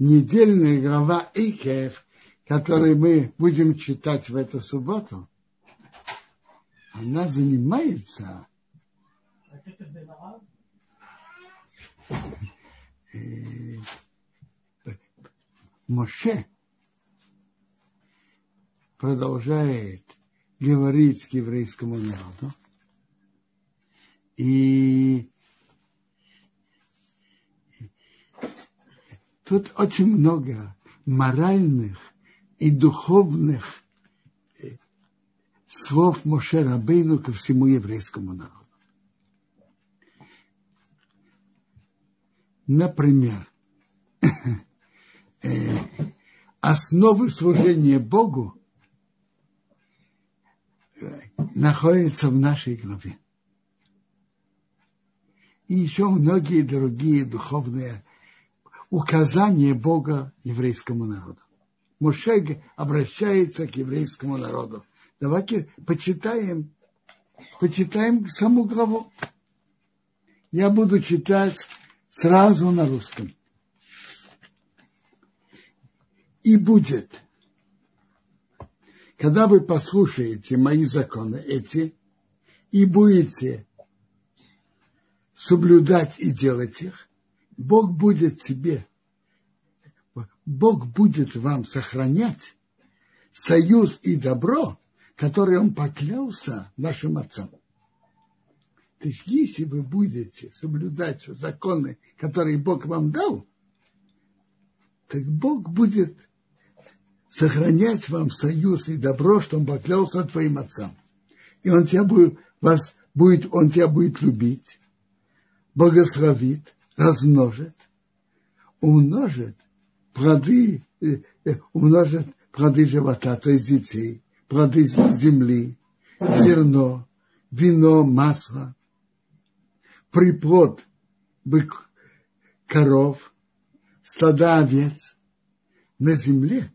недельная глава Икев, которую мы будем читать в эту субботу, она занимается э, Моше продолжает говорить к еврейскому народу. И тут очень много моральных и духовных э, слов Моше Рабейну ко всему еврейскому народу. Например, э, основы служения Богу э, находятся в нашей главе. И еще многие другие духовные указания Бога еврейскому народу. Мушег обращается к еврейскому народу. Давайте почитаем, почитаем саму главу. Я буду читать сразу на русском. И будет, когда вы послушаете мои законы эти, и будете соблюдать и делать их, Бог будет тебе Бог будет вам сохранять союз и добро, который Он поклялся нашим отцам. То есть, если вы будете соблюдать законы, которые Бог вам дал, так Бог будет сохранять вам союз и добро, что Он поклялся твоим отцам. И Он тебя будет, вас будет, Он тебя будет любить, благословит, размножит, умножит плоды, э, умножит плоды живота, то есть детей, плоды земли, зерно, вино, масло, приплод бык, коров, стада овец на земле,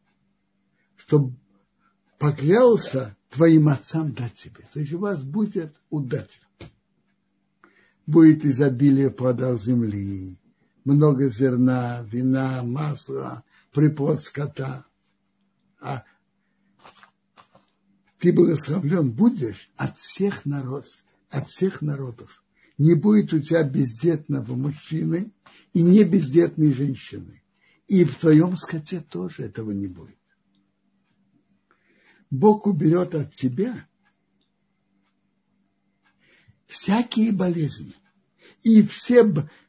чтобы поклялся твоим отцам дать тебе. То есть у вас будет удача. Будет изобилие плодов земли, много зерна, вина, масла, приплод скота. А ты благословлен будешь от всех народов, от всех народов. Не будет у тебя бездетного мужчины и не бездетной женщины. И в твоем скоте тоже этого не будет. Бог уберет от тебя всякие болезни. И все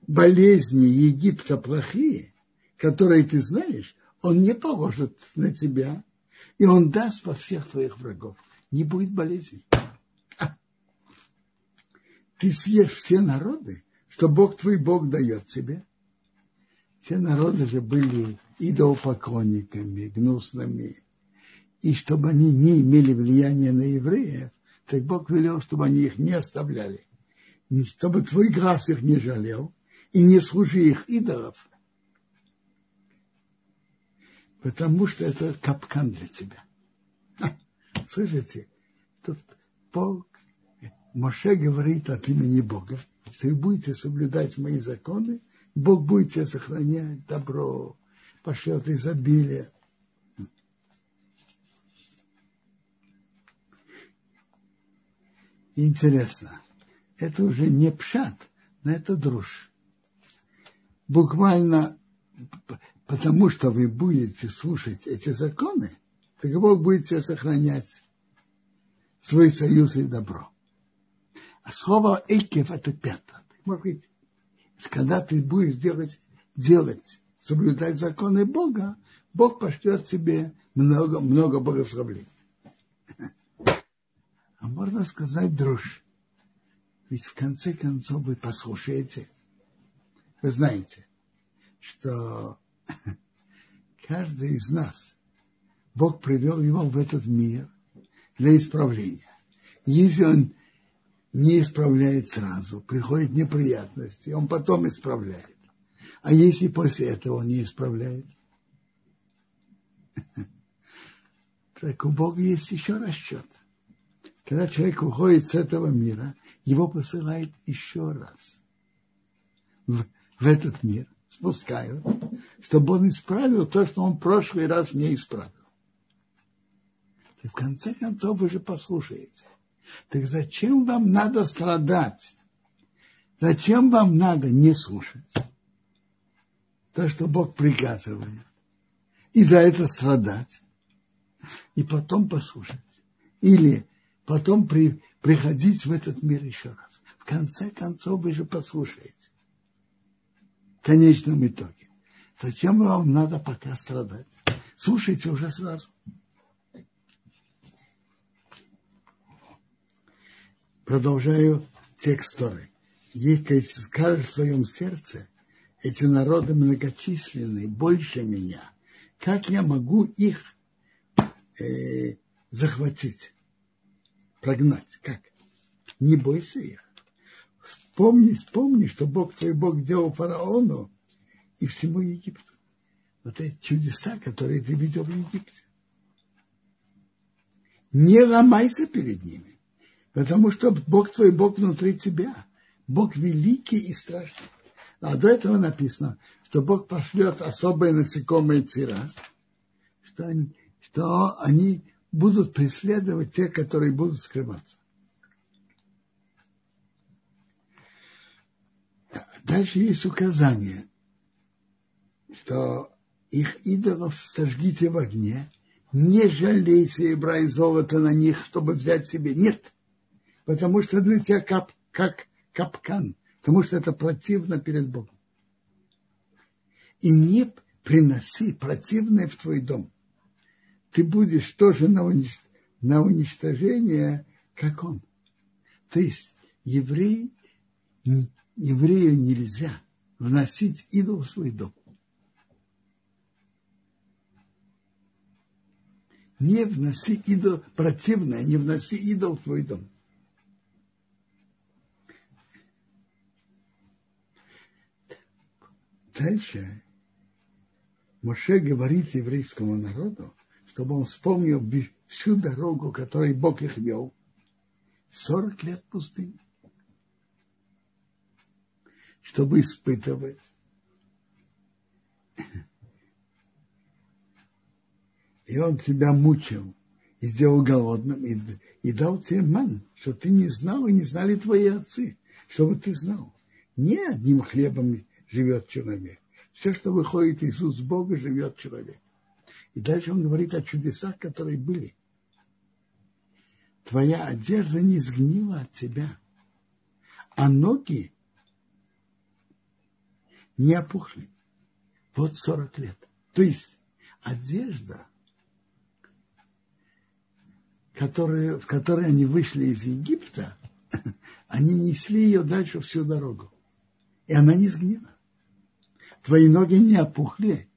болезни Египта плохие, которые ты знаешь, он не положит на тебя, и он даст во всех твоих врагов. Не будет болезней. Ты съешь все народы, что Бог твой Бог дает тебе. Все народы же были идолопоклонниками, гнусными. И чтобы они не имели влияния на евреев, так Бог велел, чтобы они их не оставляли чтобы твой глаз их не жалел, и не служи их идолов, потому что это капкан для тебя. Слышите, тут Бог, Моше говорит от имени Бога, что вы будете соблюдать мои законы, Бог будет тебя сохранять добро, пошлет изобилие. Интересно это уже не пшат, но это дружь. Буквально потому, что вы будете слушать эти законы, так Бог будет тебя сохранять свой союз и добро. А слово «экев» – это пятое. Может быть, когда ты будешь делать, делать, соблюдать законы Бога, Бог пошлет тебе много, много благословений. А можно сказать дружь. Ведь в конце концов вы послушаете. Вы знаете, что каждый из нас, Бог привел его в этот мир для исправления. Если он не исправляет сразу, приходят неприятности, он потом исправляет. А если после этого он не исправляет, так у Бога есть еще расчет. Когда человек уходит с этого мира, его посылают еще раз в, в этот мир, спускают, чтобы он исправил то, что он в прошлый раз не исправил. И в конце концов вы же послушаете. Так зачем вам надо страдать? Зачем вам надо не слушать то, что Бог приказывает, и за это страдать, и потом послушать? Или потом при, приходить в этот мир еще раз. В конце концов, вы же послушаете. В конечном итоге. Зачем вам надо пока страдать? Слушайте уже сразу. Продолжаю текст Торы. Если скажешь в своем сердце, эти народы многочисленные, больше меня, как я могу их э, захватить, прогнать? Как? Не бойся их. Вспомни, вспомни, что Бог твой Бог делал фараону и всему Египту. Вот эти чудеса, которые ты видел в Египте. Не ломайся перед ними, потому что Бог твой Бог внутри тебя. Бог великий и страшный. А до этого написано, что Бог пошлет особые насекомые тира, что они, что они будут преследовать тех, которые будут скрываться. Дальше есть указание, что их идолов сожгите в огне, не жалейся серебра и золота на них, чтобы взять себе. Нет, потому что для тебя кап, как капкан, потому что это противно перед Богом. И не приноси противное в твой дом. Ты будешь тоже на, унич... на уничтожение, как он. То есть еврей, еврею нельзя вносить идол в свой дом. не вноси идол, противное, не вноси идол в твой дом. Дальше Моше говорит еврейскому народу, чтобы он вспомнил всю дорогу, которой Бог их вел. 40 лет пустыни. Чтобы испытывать и он тебя мучил, и сделал голодным, и, и дал тебе ман, что ты не знал, и не знали твои отцы, чтобы ты знал. Не одним хлебом живет человек. Все, что выходит из уст Бога, живет человек. И дальше он говорит о чудесах, которые были. Твоя одежда не сгнила от тебя, а ноги не опухли. Вот 40 лет. То есть одежда – которые, в которой они вышли из Египта, они несли ее дальше всю дорогу. И она не сгнила. Твои ноги не опухли,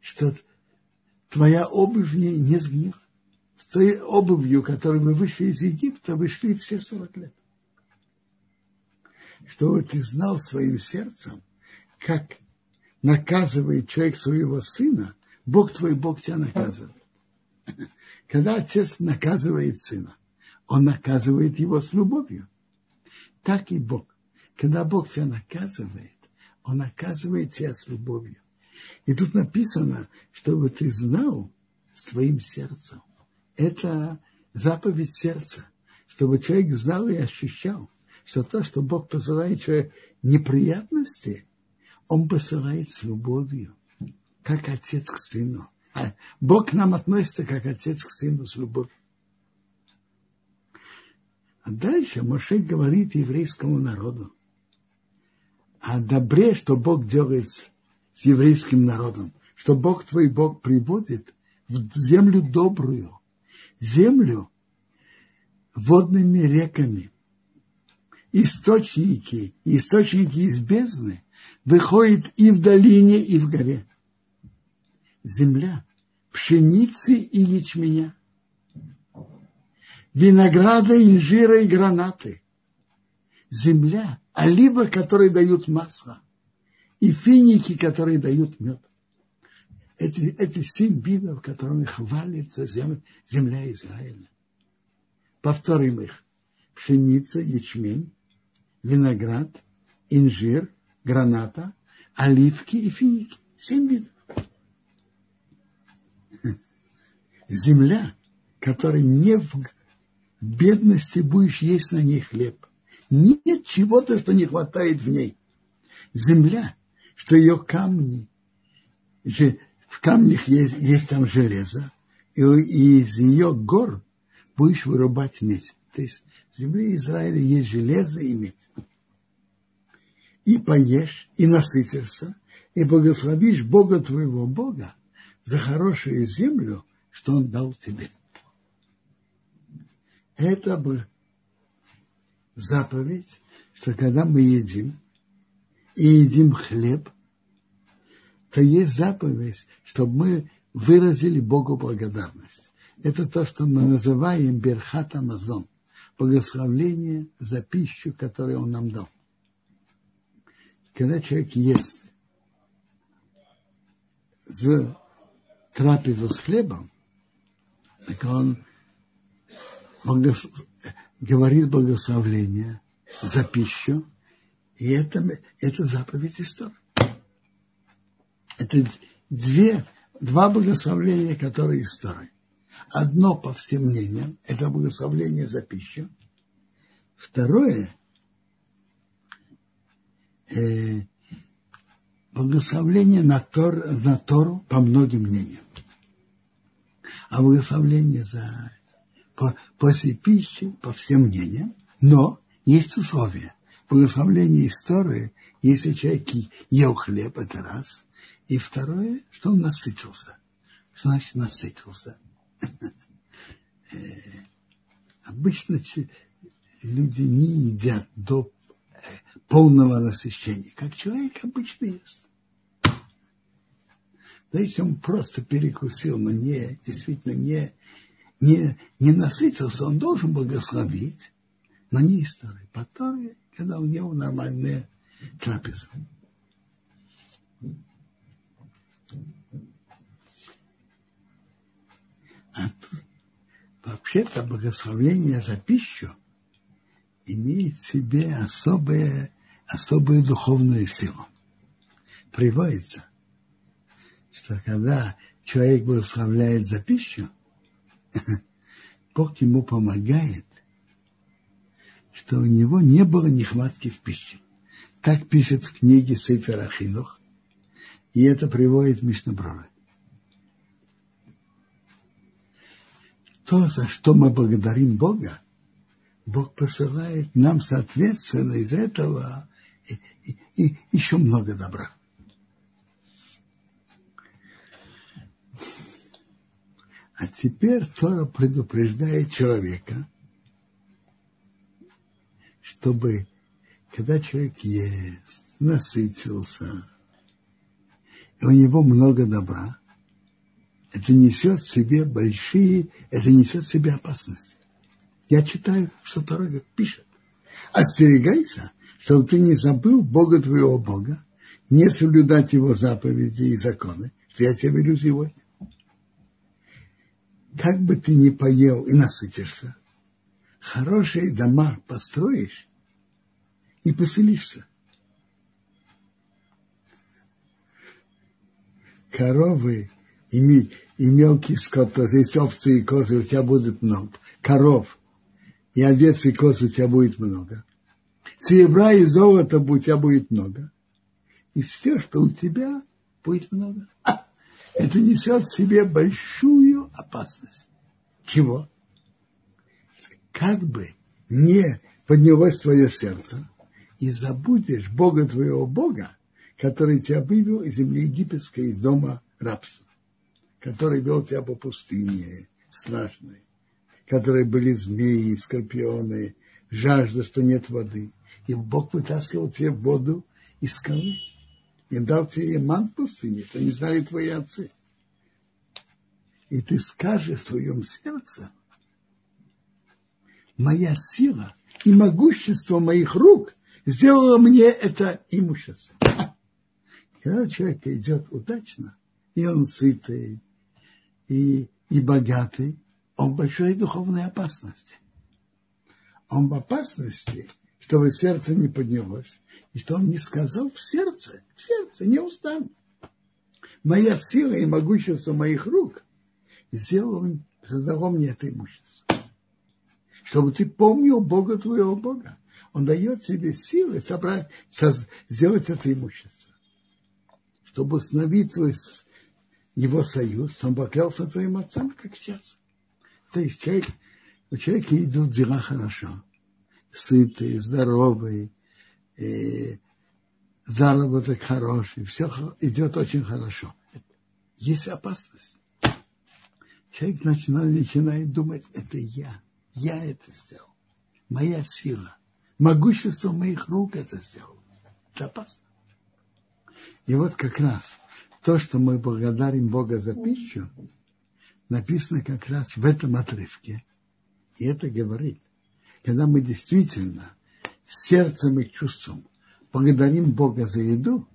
что твоя обувь не, не сгнила. С той обувью, которой вы вышли из Египта, вы шли все 40 лет. Чтобы ты знал своим сердцем, как наказывает человек своего сына, Бог твой, Бог тебя наказывает. Когда отец наказывает сына, он наказывает его с любовью. Так и Бог. Когда Бог тебя наказывает, он наказывает тебя с любовью. И тут написано, чтобы ты знал своим сердцем. Это заповедь сердца, чтобы человек знал и ощущал, что то, что Бог посылает человеку неприятности, он посылает с любовью, как отец к сыну. А Бог к нам относится как отец к сыну с любовью. А дальше Моше говорит еврейскому народу о добре, что Бог делает с еврейским народом, что Бог твой Бог приводит в землю добрую, землю водными реками, источники, источники из бездны выходят и в долине, и в горе. Земля пшеницы и ячменя, винограда, инжира и гранаты, земля, олива, которые дают масло, и финики, которые дают мед. Эти, эти семь видов, которыми хвалится земля, земля Израиля. Повторим их. Пшеница, ячмень, виноград, инжир, граната, оливки и финики. Семь видов. Земля, которая не в бедности будешь есть на ней хлеб. Нет чего-то, что не хватает в ней. Земля, что ее камни, в камнях есть, есть там железо, и, из ее гор будешь вырубать медь. То есть в земле Израиля есть железо и медь. И поешь, и насытишься, и благословишь Бога твоего Бога за хорошую землю, что Он дал тебе. Это бы заповедь, что когда мы едим, и едим хлеб, то есть заповедь, чтобы мы выразили Богу благодарность. Это то, что мы называем Берхат Амазон, благословление за пищу, которую Он нам дал. Когда человек ест в трапезу с хлебом, так он благос... говорит благословление за пищу, и это, это заповедь истории. Это две, два благословления, которые истории. Одно, по всем мнениям, это благословление за пищу. Второе, э, благословление на, Тор, на Тору по многим мнениям. А благословление за, по, после пищи по всем мнениям. Но есть условия. Благословление истории, если человек ел хлеб, это раз. И второе, что он насытился. Что значит насытился? Э, обычно люди не едят до э, полного насыщения, как человек обычно ест. Да если он просто перекусил, но не, действительно не, не, не насытился, он должен благословить, но не истории, по Торе, когда у него нормальные трапезы. А тут вообще-то благословение за пищу имеет в себе особые, особую духовную силу. Приводится – что когда человек благословляет за пищу, Бог ему помогает, что у него не было нехватки в пище. Так пишет в книге Сейфер Ахинух, и это приводит Мишнаброра. То, за что мы благодарим Бога, Бог посылает нам, соответственно, из этого и, и, и еще много добра. А теперь Тора предупреждает человека, чтобы, когда человек ест, насытился, и у него много добра, это несет в себе большие, это несет в себе опасности. Я читаю, что Тора пишет. Остерегайся, чтобы ты не забыл Бога твоего Бога, не соблюдать его заповеди и законы, что я тебе велю сегодня как бы ты ни поел и насытишься, хорошие дома построишь и поселишься. Коровы и, и мелкий скот, то есть овцы и козы у тебя будет много. Коров и овец и коз у тебя будет много. Серебра и золота у тебя будет много. И все, что у тебя, будет много. А, это несет в себе большую опасность. Чего? Как бы не поднялось твое сердце, и забудешь Бога твоего Бога, который тебя вывел из земли египетской, из дома рабства, который вел тебя по пустыне страшной, которые были змеи, скорпионы, жажда, что нет воды. И Бог вытаскивал тебе воду из скалы и дал тебе ман в пустыне, что не знали твои отцы и ты скажешь в своем сердце, моя сила и могущество моих рук сделало мне это имущество. Когда у человека идет удачно, и он сытый, и, и богатый, он в большой духовной опасности. Он в опасности, чтобы сердце не поднялось, и что он не сказал в сердце, в сердце, не устами. моя сила и могущество моих рук сделал, создало мне это имущество. Чтобы ты помнил Бога твоего Бога. Он дает тебе силы собрать, сделать это имущество. Чтобы установить твой, его союз, он поклялся твоим отцам, как сейчас. То есть человек, у человека идут дела хорошо. Сытый, здоровый, и заработок хороший, все идет очень хорошо. Есть опасность. Человек начинает, начинает думать, это я, я это сделал, моя сила, могущество моих рук это сделал. Это опасно. И вот как раз то, что мы благодарим Бога за пищу, написано как раз в этом отрывке. И это говорит, когда мы действительно сердцем и чувством благодарим Бога за еду,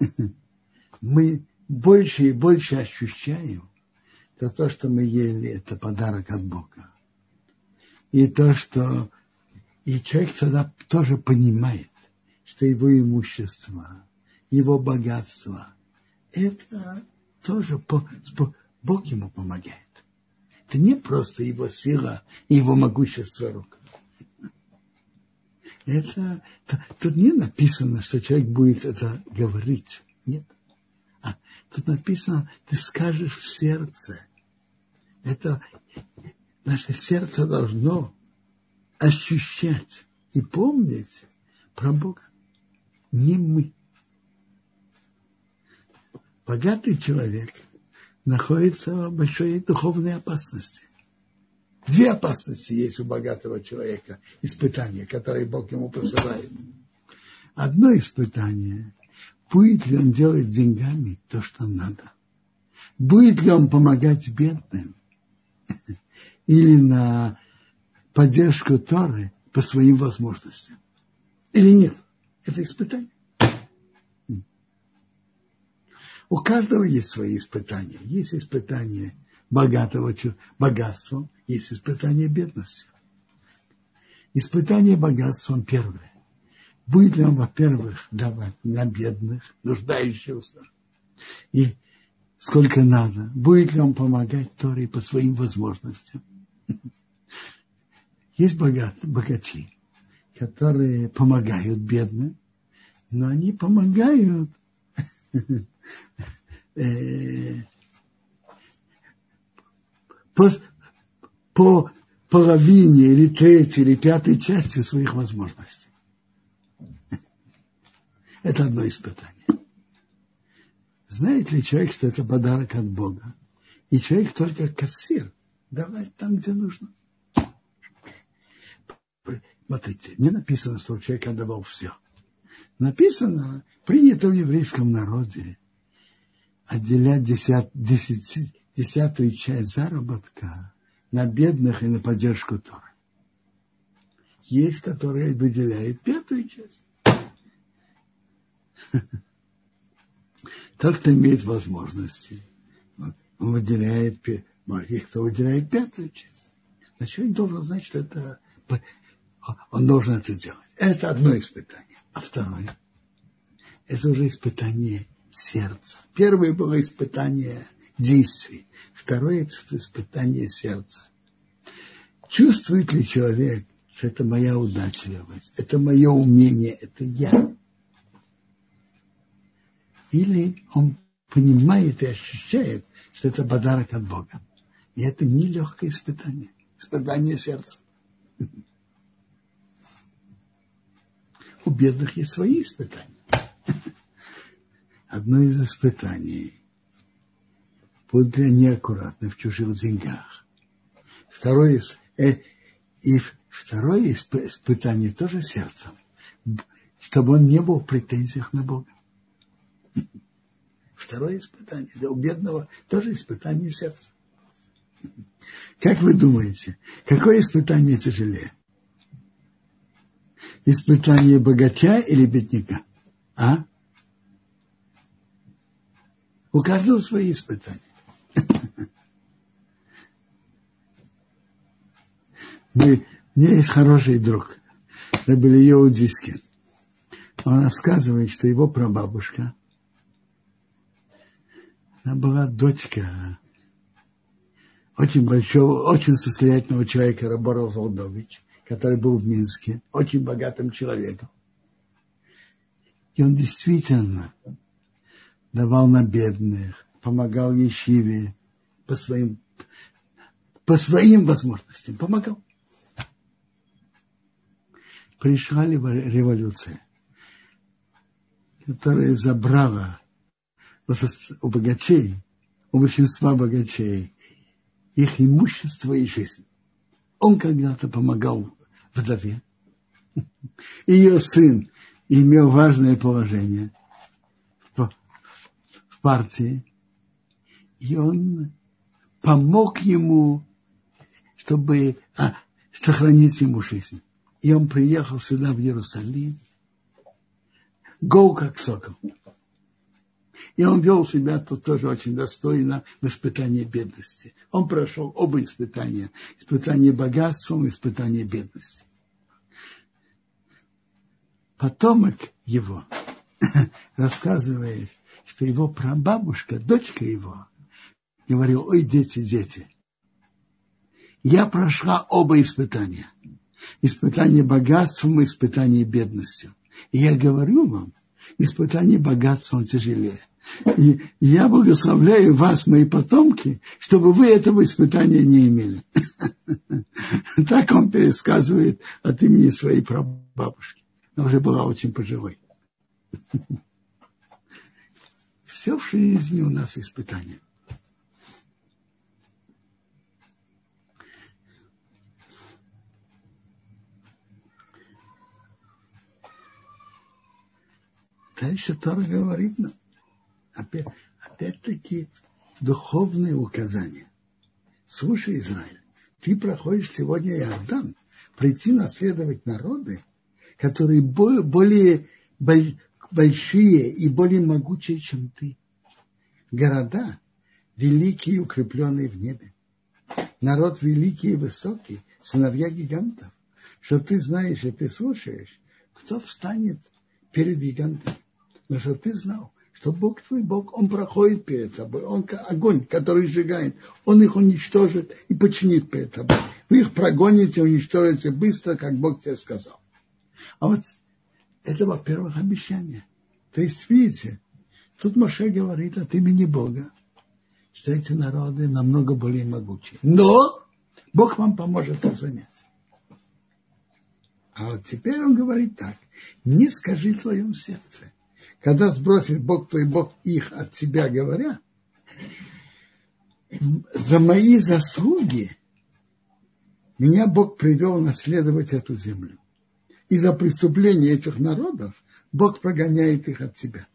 мы больше и больше ощущаем, что то, что мы ели, это подарок от Бога. И то, что и человек тогда тоже понимает, что его имущество, его богатство, это тоже Бог ему помогает. Это не просто его сила его могущество рук. Это, тут не написано, что человек будет это говорить. Нет. А тут написано, ты скажешь в сердце. Это наше сердце должно ощущать и помнить про Бога. Не мы. Богатый человек находится в большой духовной опасности. Две опасности есть у богатого человека, испытания, которые Бог ему посылает. Одно испытание, будет ли он делать деньгами то, что надо. Будет ли он помогать бедным или на поддержку Торы по своим возможностям. Или нет. Это испытание. У каждого есть свои испытания. Есть испытания богатого богатством, есть испытание бедностью. Испытание богатством первое. Будет ли он, во-первых, давать на бедных, нуждающихся, и сколько надо? Будет ли он помогать Торе по своим возможностям? Есть богат, богачи, которые помогают бедным, но они помогают э, по, по половине или третьей или пятой части своих возможностей. Это одно испытание. Знает ли человек, что это подарок от Бога? И человек только кассир. Давай там, где нужно. Смотрите, не написано, что человек отдавал все. Написано, принято в еврейском народе отделять десят, десять, десятую часть заработка на бедных и на поддержку Торы. Есть, которые выделяют пятую часть. Тот, кто имеет возможности, он выделяет, есть кто выделяет пятую часть. Значит, он должен знать, что это, он должен это делать. Это одно испытание. А второе, это уже испытание сердца. Первое было испытание действий. Второе – это испытание сердца. Чувствует ли человек, что это моя удачливость, это мое умение, это я? Или он понимает и ощущает, что это подарок от Бога. И это нелегкое испытание, испытание сердца. У бедных есть свои испытания. Одно из испытаний – будут ли они аккуратны в чужих деньгах. Второе, э, и второе испытание тоже сердцем, чтобы он не был в претензиях на Бога. Второе испытание, да, у бедного тоже испытание сердца. Как вы думаете, какое испытание тяжелее? Испытание богача или бедняка? А? У каждого свои испытания. Мы, у меня есть хороший друг, Рабелио Дискин. Он рассказывает, что его прабабушка, Она была дочка очень большого, очень состоятельного человека Рабора Золдович, который был в Минске, очень богатым человеком. И он действительно давал на бедных, помогал Ешиве по своим, по своим возможностям, помогал. Пришла революция, которая забрала у богачей, у большинства богачей их имущество и жизнь. Он когда-то помогал вдове. Ее сын имел важное положение в, партии. И он помог ему, чтобы а, сохранить ему жизнь. И он приехал сюда, в Иерусалим, гол как сокол. И он вел себя тут тоже очень достойно в испытании бедности. Он прошел оба испытания. Испытание богатством, испытание бедности. Потомок его рассказывает, что его прабабушка, дочка его, говорила, ой, дети, дети, я прошла оба испытания. Испытание богатством и испытание бедностью. И я говорю вам, испытание богатством тяжелее. И я благословляю вас, мои потомки, чтобы вы этого испытания не имели. Так он пересказывает от имени своей прабабушки. Она уже была очень пожилой. Все в жизни у нас испытания. Дальше Тора говорит нам, опять, опять-таки духовные указания. Слушай, Израиль, ты проходишь сегодня Иордан, прийти наследовать народы, которые более большие и более могучие, чем ты. Города великие укрепленные в небе. Народ великий и высокий, сыновья гигантов. Что ты знаешь и ты слушаешь, кто встанет перед гигантом. Но что ты знал, что Бог твой Бог, Он проходит перед тобой, Он огонь, который сжигает, Он их уничтожит и починит перед тобой. Вы их прогоните, уничтожите быстро, как Бог тебе сказал. А вот это, во-первых, обещание. То есть, видите, тут Моше говорит от имени Бога, что эти народы намного более могучие. Но Бог вам поможет их занять. А вот теперь он говорит так. Не скажи в твоем сердце, когда сбросит Бог твой Бог их от себя говоря, за мои заслуги меня Бог привел наследовать эту землю. И за преступления этих народов Бог прогоняет их от себя.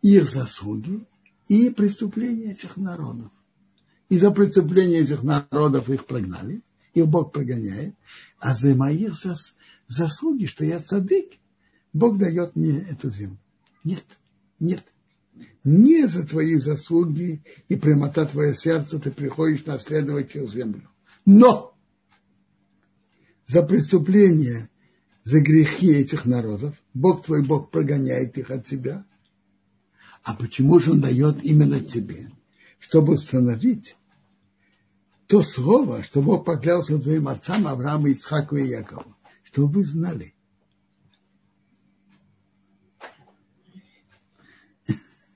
Их заслуги и преступления этих народов. И за преступления этих народов их прогнали, их Бог прогоняет, а за мои заслуги, что я цадык, Бог дает мне эту землю. Нет, нет. Не за твои заслуги и прямота твое сердце ты приходишь наследовать эту землю. Но за преступления, за грехи этих народов, Бог твой Бог прогоняет их от тебя. А почему же Он дает именно тебе? Чтобы установить то слово, что Бог поклялся твоим отцам Аврааму, Ицхаку и Якову, чтобы вы знали –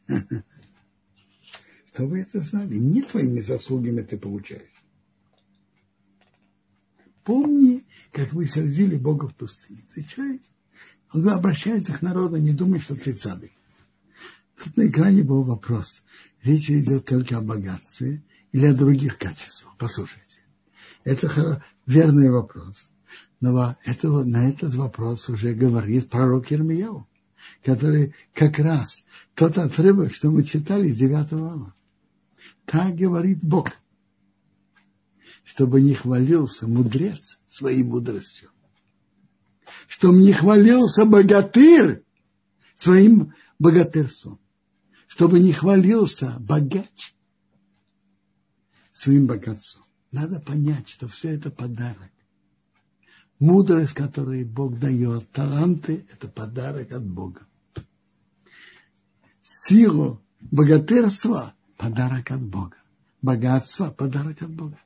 Чтобы вы это знали. Не твоими заслугами ты получаешь. Помни, как вы сердили Бога в пустыне. Ты человек, он обращается к народу, не думай, что ты цадык. Тут на экране был вопрос. Речь идет только о богатстве или о других качествах. Послушайте. Это верный вопрос. Но на этот вопрос уже говорит пророк Ермияу который как раз тот отрывок, что мы читали из 9 ава. Так говорит Бог, чтобы не хвалился мудрец своей мудростью, чтобы не хвалился богатырь своим богатырством, чтобы не хвалился богач своим богатством. Надо понять, что все это подарок мудрость, которую Бог дает, таланты – это подарок от Бога. Силу Богатырство – подарок от Бога. Богатство – подарок от Бога.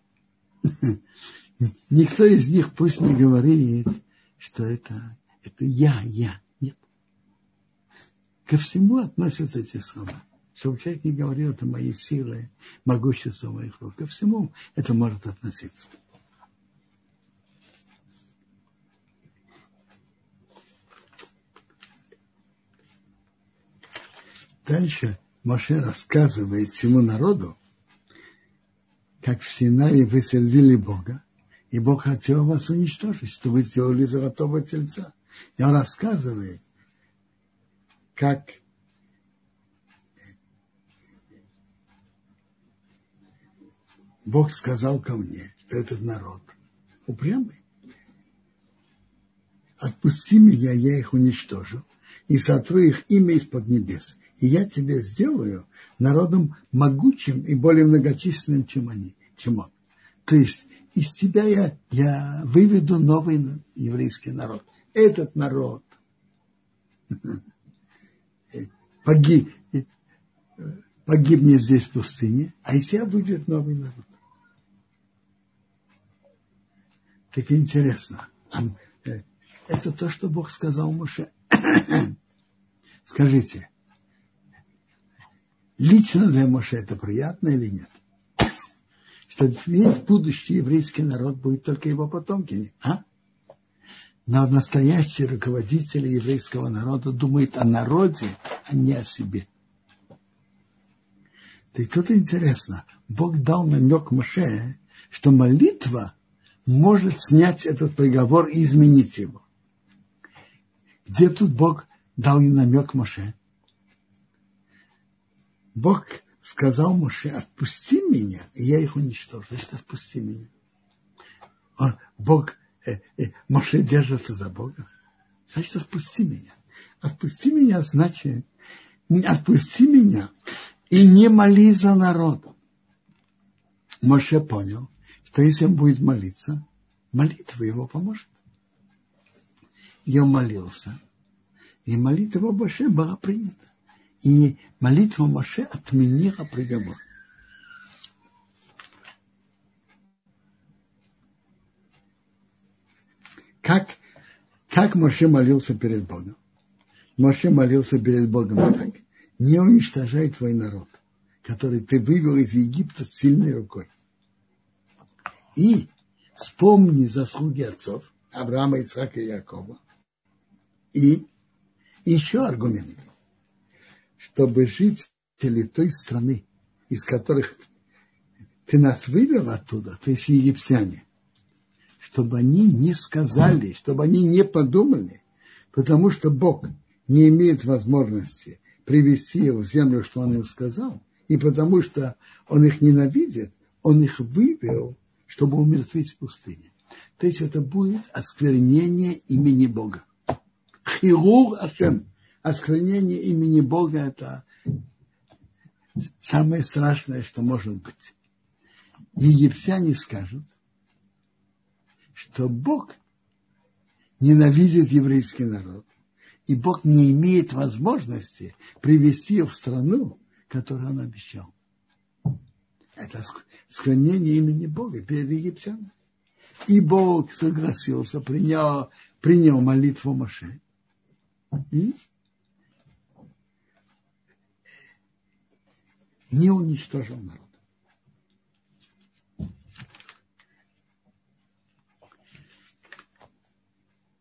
Никто из них пусть не говорит, что это, это я, я. Нет. Ко всему относятся эти слова. Чтобы человек не говорил, это мои силы, могущество моих рук. Ко всему это может относиться. Дальше Моше рассказывает всему народу, как в Синае вы сердили Бога, и Бог хотел вас уничтожить, что вы сделали золотого тельца. И он рассказывает, как Бог сказал ко мне, что этот народ упрямый. Отпусти меня, я их уничтожу, и сотру их имя из-под небес и я тебя сделаю народом могучим и более многочисленным, чем они, чем он. То есть из тебя я, я выведу новый еврейский народ. Этот народ погиб, погибнет здесь в пустыне, а из тебя будет новый народ. Так интересно. Э, это то, что Бог сказал Муше. Скажите, лично для Моше это приятно или нет? Что весь будущий еврейский народ будет только его потомки, а? Но настоящий руководитель еврейского народа думает о народе, а не о себе. И тут интересно, Бог дал намек Моше, что молитва может снять этот приговор и изменить его. Где тут Бог дал намек Моше? Бог сказал Моше, отпусти меня, и я их уничтожу. Значит, отпусти меня. Он, Бог, э, э, Моше держится за Бога. Значит, отпусти меня. Отпусти меня, значит, отпусти меня и не моли за народ. Моше понял, что если он будет молиться, молитва его поможет. И он молился, и молитва Моше была принята и молитва Моше отменила приговор. Как, как Моше молился перед Богом? Моше молился перед Богом так. Не уничтожай твой народ, который ты вывел из Египта сильной рукой. И вспомни заслуги отцов Авраама, Исаака и Якова. И еще аргумент чтобы жители той страны, из которых ты нас вывел оттуда, то есть египтяне, чтобы они не сказали, чтобы они не подумали, потому что Бог не имеет возможности привести их в землю, что Он им сказал, и потому что Он их ненавидит, Он их вывел, чтобы умертвить в пустыне. То есть это будет осквернение имени Бога. Хирур Ашем осквернение имени Бога – это самое страшное, что может быть. Египтяне скажут, что Бог ненавидит еврейский народ, и Бог не имеет возможности привести их в страну, которую он обещал. Это склонение имени Бога перед египтянами. И Бог согласился, принял, принял молитву Моше. И не уничтожил народ.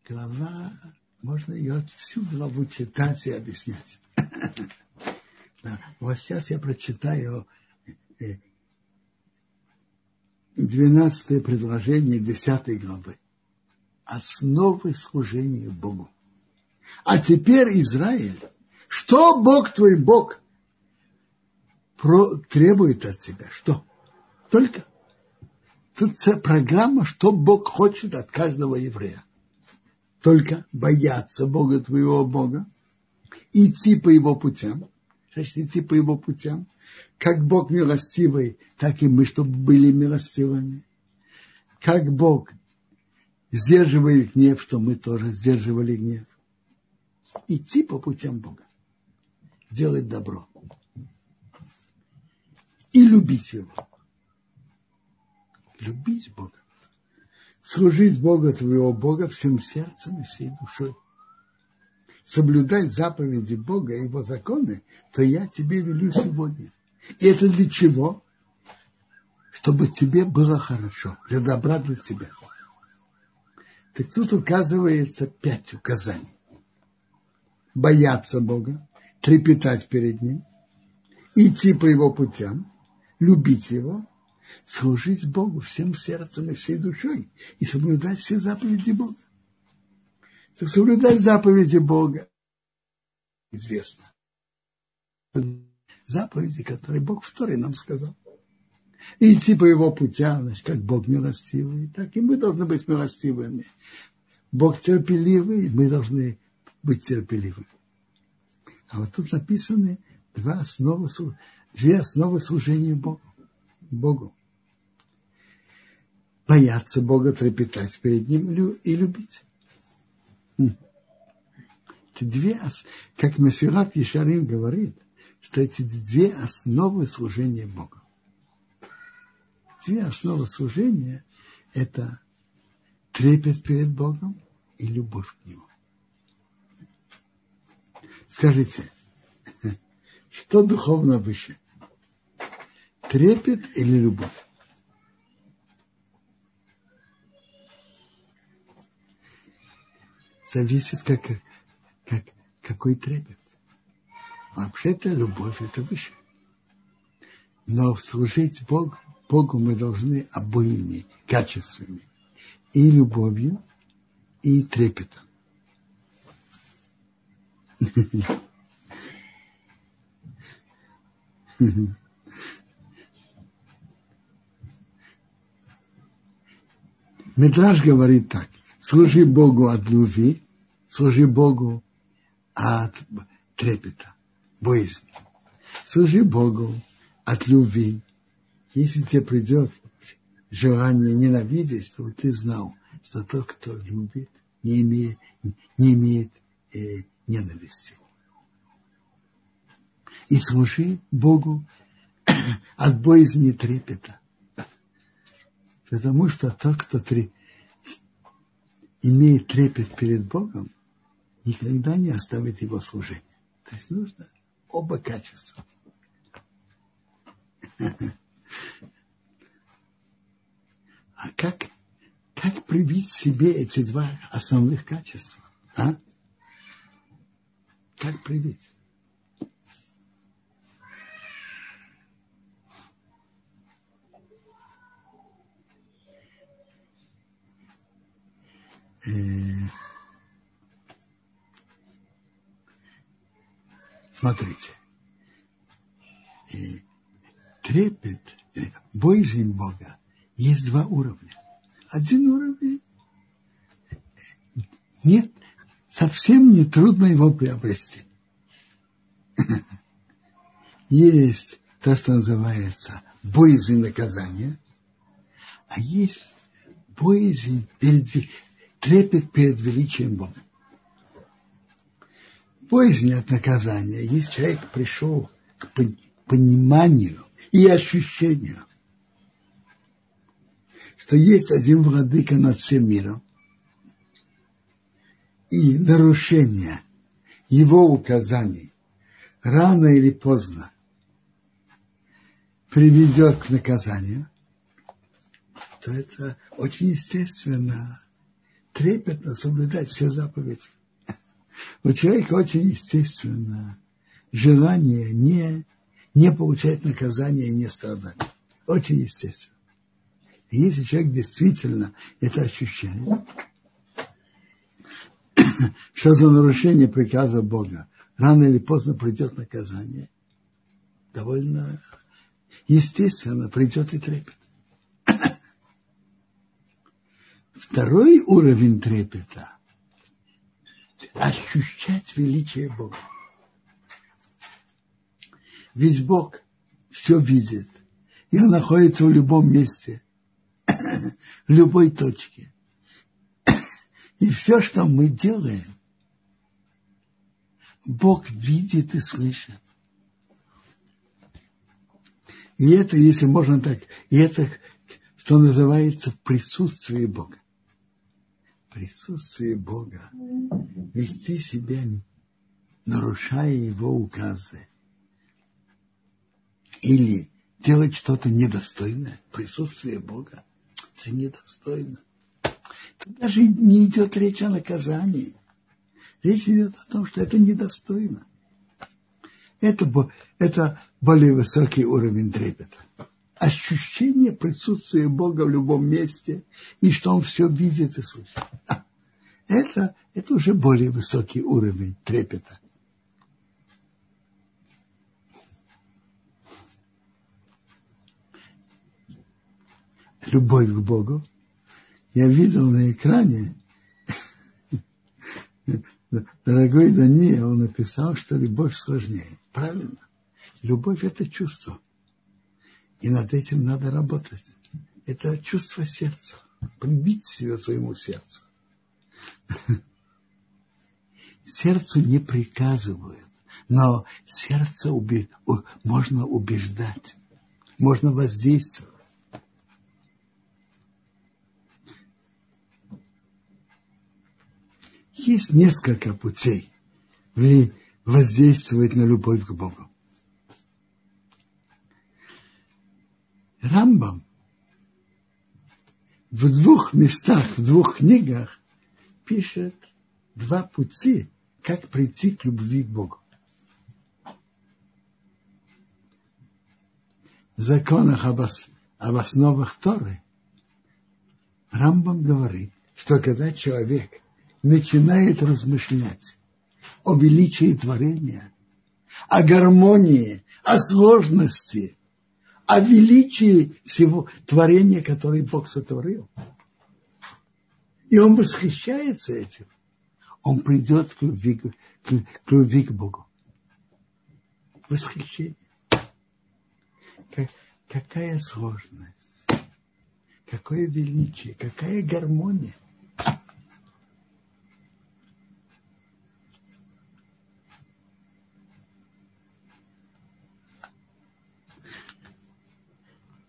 Глава, можно ее всю главу читать и объяснять. Вот сейчас я прочитаю 12 э, предложение 10 главы. Основы служения Богу. А теперь, Израиль, что Бог твой Бог – про, требует от тебя что? Только. Тут программа, что Бог хочет от каждого еврея. Только бояться Бога твоего Бога, идти по его путям, значит, идти по его путям, как Бог милостивый, так и мы, чтобы были милостивыми. Как Бог сдерживает гнев, что мы тоже сдерживали гнев. Идти по путям Бога. Делать добро и любить Его. Любить Бога. Служить Бога, твоего Бога, всем сердцем и всей душой. Соблюдать заповеди Бога и Его законы, то я тебе велю сегодня. И это для чего? Чтобы тебе было хорошо, для добра для тебя. Так тут указывается пять указаний. Бояться Бога, трепетать перед Ним, идти по Его путям, любить Его, служить Богу всем сердцем и всей душой и соблюдать все заповеди Бога. Так соблюдать заповеди Бога известно. Заповеди, которые Бог в Торе нам сказал. И идти по его путям, значит, как Бог милостивый, так и мы должны быть милостивыми. Бог терпеливый, мы должны быть терпеливыми. А вот тут написаны два основы, две основы служения Богу. Богу. Бояться Бога, трепетать перед Ним и любить. Хм. Это две, как Мессират Ешарим говорит, что эти две основы служения Богу. Две основы служения – это трепет перед Богом и любовь к Нему. Скажите, что духовно выше? Трепет или любовь? Зависит, как, как, какой трепет. Вообще-то любовь это выше. Но служить Богу, Богу мы должны обоими качествами. И любовью, и трепетом. Медраж говорит так. Служи Богу от любви, служи Богу от трепета, боязни. Служи Богу от любви. Если тебе придет желание ненавидеть, чтобы ты знал, что тот, кто любит, не имеет, не имеет э, ненависти. И служи Богу от боязни трепета. Потому что тот, кто три, имеет трепет перед Богом, никогда не оставит его служение. То есть нужно оба качества. А как, как привить себе эти два основных качества? А? Как привить? Смотрите, и трепет, боязнь Бога есть два уровня. Один уровень нет, совсем не трудно его приобрести. Есть то, что называется боязнь наказания, а есть боязнь перед, трепет перед величием Бога. Боязнь от наказания, если человек пришел к пониманию и ощущению, что есть один владыка над всем миром, и нарушение его указаний рано или поздно приведет к наказанию, то это очень естественно трепетно соблюдать все заповеди. У человека очень естественно желание не, не получать наказание и не страдать. Очень естественно. И если человек действительно это ощущает, что за нарушение приказа Бога рано или поздно придет наказание, довольно естественно придет и трепет. Второй уровень трепета – ощущать величие Бога. Ведь Бог все видит, и Он находится в любом месте, в любой точке. И все, что мы делаем, Бог видит и слышит. И это, если можно так, и это, что называется, в присутствии Бога. Присутствие Бога. Вести себя, нарушая Его указы. Или делать что-то недостойное. Присутствие Бога. Это недостойно. Тут даже не идет речь о наказании. Речь идет о том, что это недостойно. Это, это более высокий уровень трепета. Ощущение присутствия Бога в любом месте и что Он все видит и слышит. Это, это уже более высокий уровень трепета. Любовь к Богу. Я видел на экране дорогой Дани, он написал, что любовь сложнее. Правильно. Любовь – это чувство. И над этим надо работать. Это чувство сердца. Прибить себя своему сердцу. Сердцу не приказывают, но сердце убе... можно убеждать, можно воздействовать. Есть несколько путей воздействовать на любовь к Богу. Рамбам в двух местах, в двух книгах пишет два пути, как прийти к любви к Богу. В законах об, об основах Торы Рамбам говорит, что когда человек начинает размышлять о величии творения, о гармонии, о сложности, о величии всего творения, которое Бог сотворил. И он восхищается этим. Он придет к любви, к, к любви к Богу. Восхищение. Как, какая сложность, какое величие, какая гармония.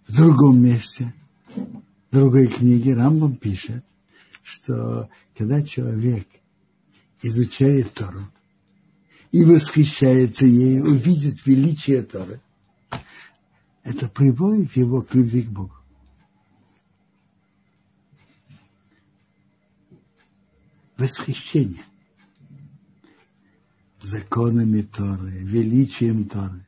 В другом месте, в другой книге Рамбам пишет, что когда человек изучает Тору и восхищается ей, увидит величие Торы, это приводит его к любви к Богу. Восхищение законами Торы, величием Торы.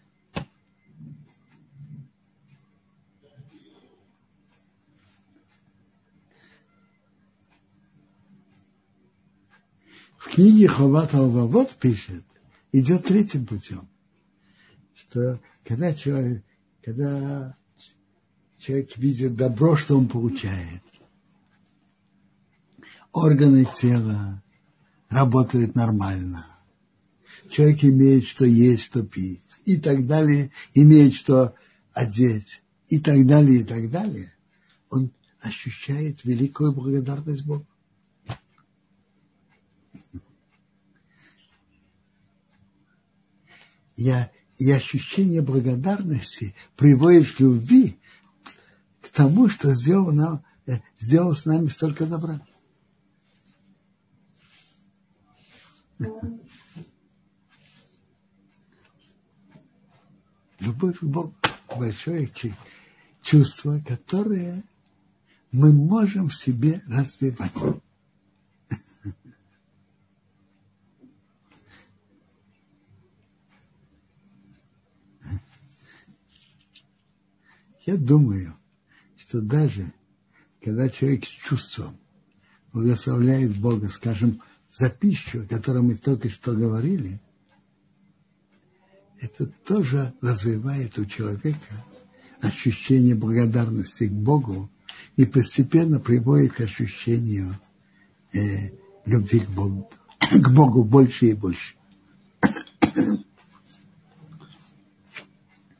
В книге Ховат Алвавод пишет, идет третьим путем, что когда человек, когда человек видит добро, что он получает, органы тела работают нормально, человек имеет что есть, что пить, и так далее, имеет что одеть, и так далее, и так далее, он ощущает великую благодарность Богу. Я, и ощущение благодарности приводит к любви, к тому, что сделал, нам, э, сделал с нами столько добра. Любовь к Богу – большое чувство, которое мы можем в себе развивать. Я думаю, что даже когда человек с чувством благословляет Бога, скажем, за пищу, о которой мы только что говорили, это тоже развивает у человека ощущение благодарности к Богу и постепенно приводит к ощущению э, любви к Богу, к Богу больше и больше.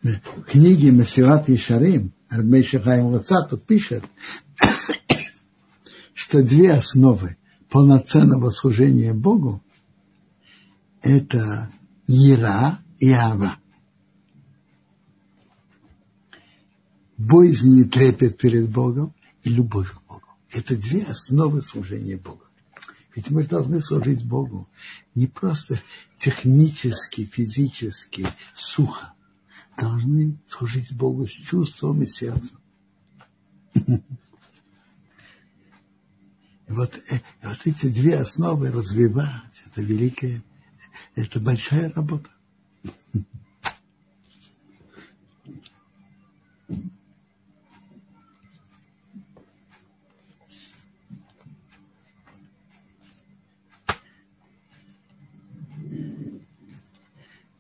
В книге Масилат Ишарим Армей Шахаим тут пишет, что две основы полноценного служения Богу – это Ера и Ава. боязнь и трепет перед Богом и любовь к Богу. Это две основы служения Богу. Ведь мы должны служить Богу не просто технически, физически, сухо. Должны служить Богу с чувством и сердцем. Вот, э, вот эти две основы развивать, это великая, это большая работа.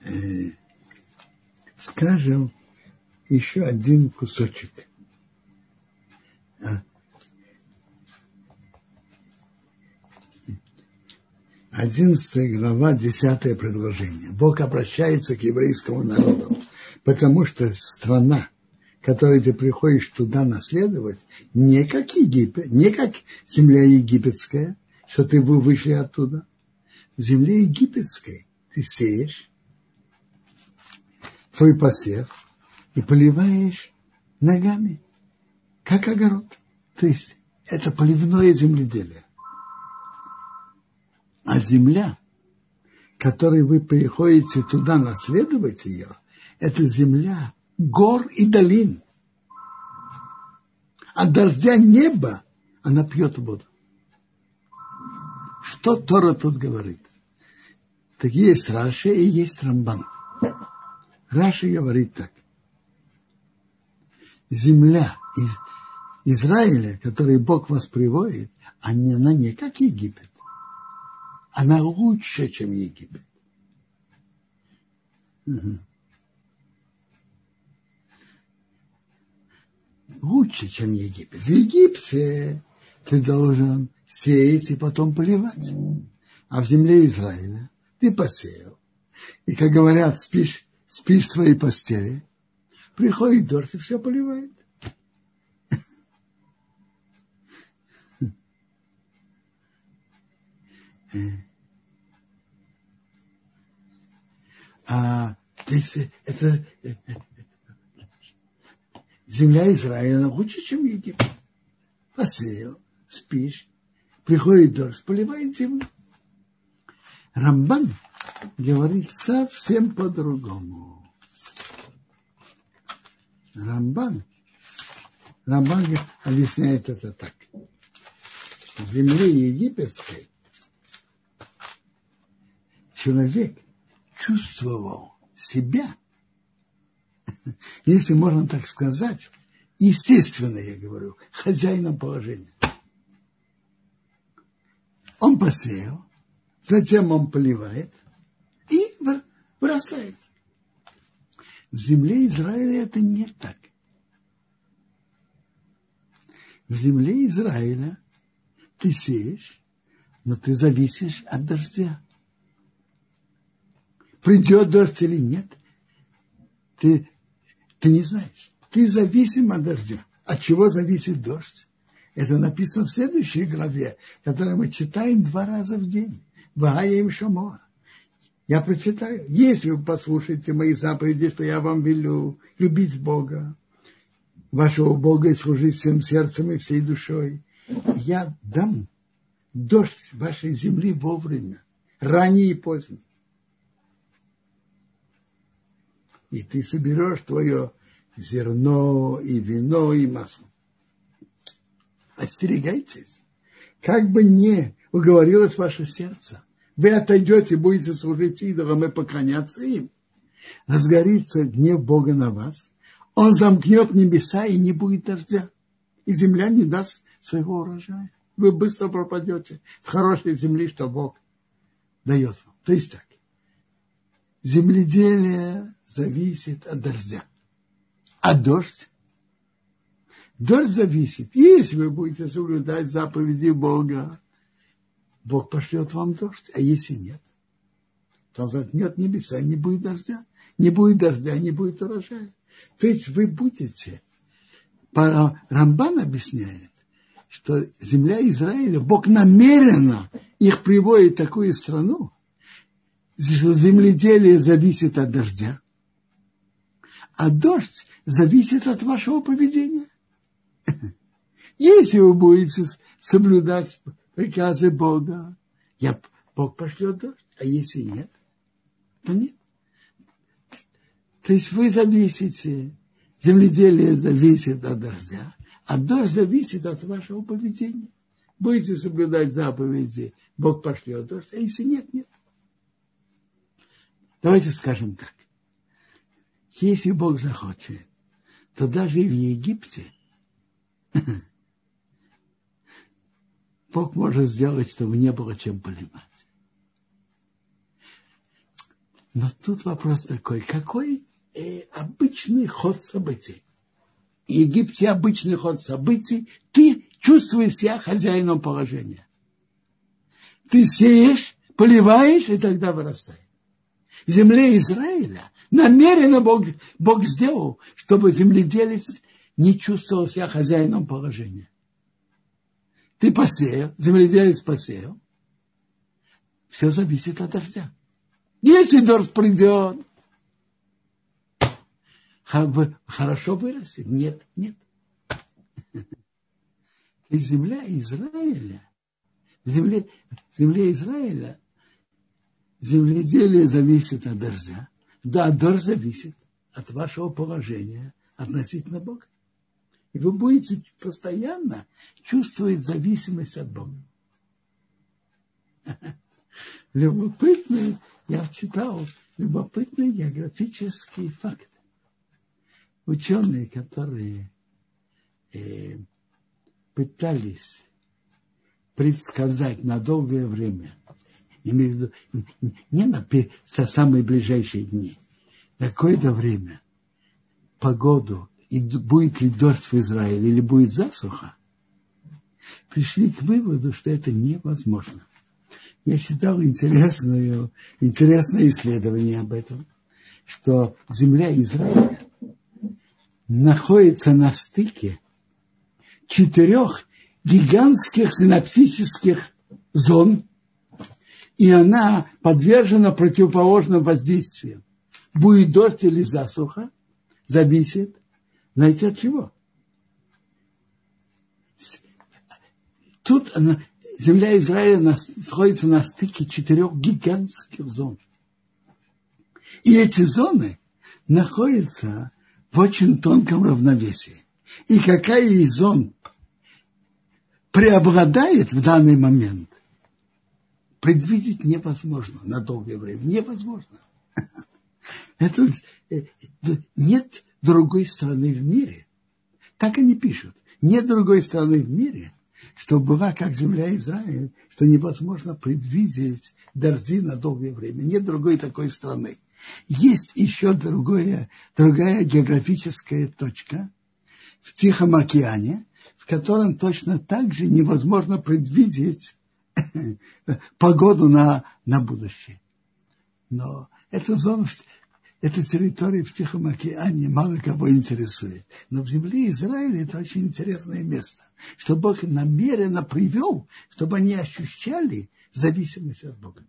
Э, скажем, еще один кусочек. А, Одиннадцатая глава, десятое предложение. Бог обращается к еврейскому народу, потому что страна, которой ты приходишь туда наследовать, не как Египет, не как земля египетская, что ты вышли оттуда. В земле египетской ты сеешь, твой посев и поливаешь ногами, как огород. То есть это поливное земледелие. А земля, которой вы приходите туда наследовать ее, это земля гор и долин. От дождя неба она пьет воду. Что Тора тут говорит? Так есть Раши и есть Рамбан. Раши говорит так. Земля из Израиля, которой Бог вас приводит, она не как Египет. Она лучше, чем Египет. Лучше, чем Египет. В Египте ты должен сеять и потом поливать. А в земле Израиля ты посеял. И, как говорят, спишь спишь в своей постели, приходит дождь и все поливает. А если это земля Израиля лучше, чем Египет. Посеял, спишь, приходит дождь, поливает землю. Рамбан говорит совсем по-другому. Рамбан, Рамбан объясняет это так. В земле египетской человек чувствовал себя, если можно так сказать, естественно, я говорю, хозяином положения. Он посеял, затем он поливает, вырастает. В земле Израиля это не так. В земле Израиля ты сеешь, но ты зависишь от дождя. Придет дождь или нет, ты, ты не знаешь. Ты зависим от дождя. От чего зависит дождь? Это написано в следующей главе, которую мы читаем два раза в день. Вая им Шамоа. Я прочитаю. Если вы послушаете мои заповеди, что я вам велю любить Бога, вашего Бога и служить всем сердцем и всей душой, я дам дождь вашей земли вовремя, ранее и поздно. И ты соберешь твое зерно и вино и масло. Остерегайтесь, как бы не уговорилось ваше сердце – вы отойдете, будете служить идолам и поклоняться им. Разгорится гнев Бога на вас. Он замкнет небеса и не будет дождя. И земля не даст своего урожая. Вы быстро пропадете с хорошей земли, что Бог дает вам. То есть так. Земледелие зависит от дождя. А дождь? Дождь зависит. Если вы будете соблюдать заповеди Бога, Бог пошлет вам дождь, а если нет, то он заткнет небеса, не будет дождя. Не будет дождя, не будет урожая. То есть вы будете, Рамбан объясняет, что земля Израиля, Бог намеренно их приводит в такую страну, что земледелие зависит от дождя. А дождь зависит от вашего поведения. Если вы будете соблюдать приказы Бога, я, Бог пошлет дождь, а если нет, то нет. То есть вы зависите, земледелие зависит от дождя, а дождь зависит от вашего поведения. Будете соблюдать заповеди, Бог пошлет дождь, а если нет, нет. Давайте скажем так. Если Бог захочет, то даже в Египте Бог может сделать, чтобы не было чем поливать. Но тут вопрос такой, какой э, обычный ход событий? В Египте обычный ход событий, ты чувствуешь себя хозяином положения. Ты сеешь, поливаешь, и тогда вырастает. В земле Израиля намеренно Бог, Бог сделал, чтобы земледелец не чувствовал себя хозяином положения. Ты посеял, земледелец посеял. Все зависит от дождя. Если дождь придет, хорошо вырастет. Нет, нет. И земля Израиля, земле, земле Израиля земледелие зависит от дождя. Да, дождь зависит от вашего положения относительно Бога. И вы будете постоянно чувствовать зависимость от Бога. Любопытный, я читал любопытный географический факт. Ученые, которые э, пытались предсказать на долгое время, имею в виду, не на самые ближайшие дни, на какое-то время погоду и будет ли дождь в Израиле или будет засуха, пришли к выводу, что это невозможно я читал интересное, интересное исследование об этом, что земля Израиля находится на стыке четырех гигантских синаптических зон, и она подвержена противоположным воздействиям. Будет дождь или засуха, зависит, знаете от чего? Тут она, земля Израиля находится на стыке четырех гигантских зон. И эти зоны находятся в очень тонком равновесии. И какая из зон преобладает в данный момент, предвидеть невозможно на долгое время. Невозможно. Это, э, нет другой страны в мире. Так они пишут. Нет другой страны в мире, что была как земля Израиля, что невозможно предвидеть дожди на долгое время. Нет другой такой страны. Есть еще другое, другая географическая точка в Тихом океане, в котором точно так же невозможно предвидеть погоду на, на будущее. Но эта зона эта территория в Тихом океане мало кого интересует. Но в земле Израиля это очень интересное место, что Бог намеренно привел, чтобы они ощущали зависимость от Бога.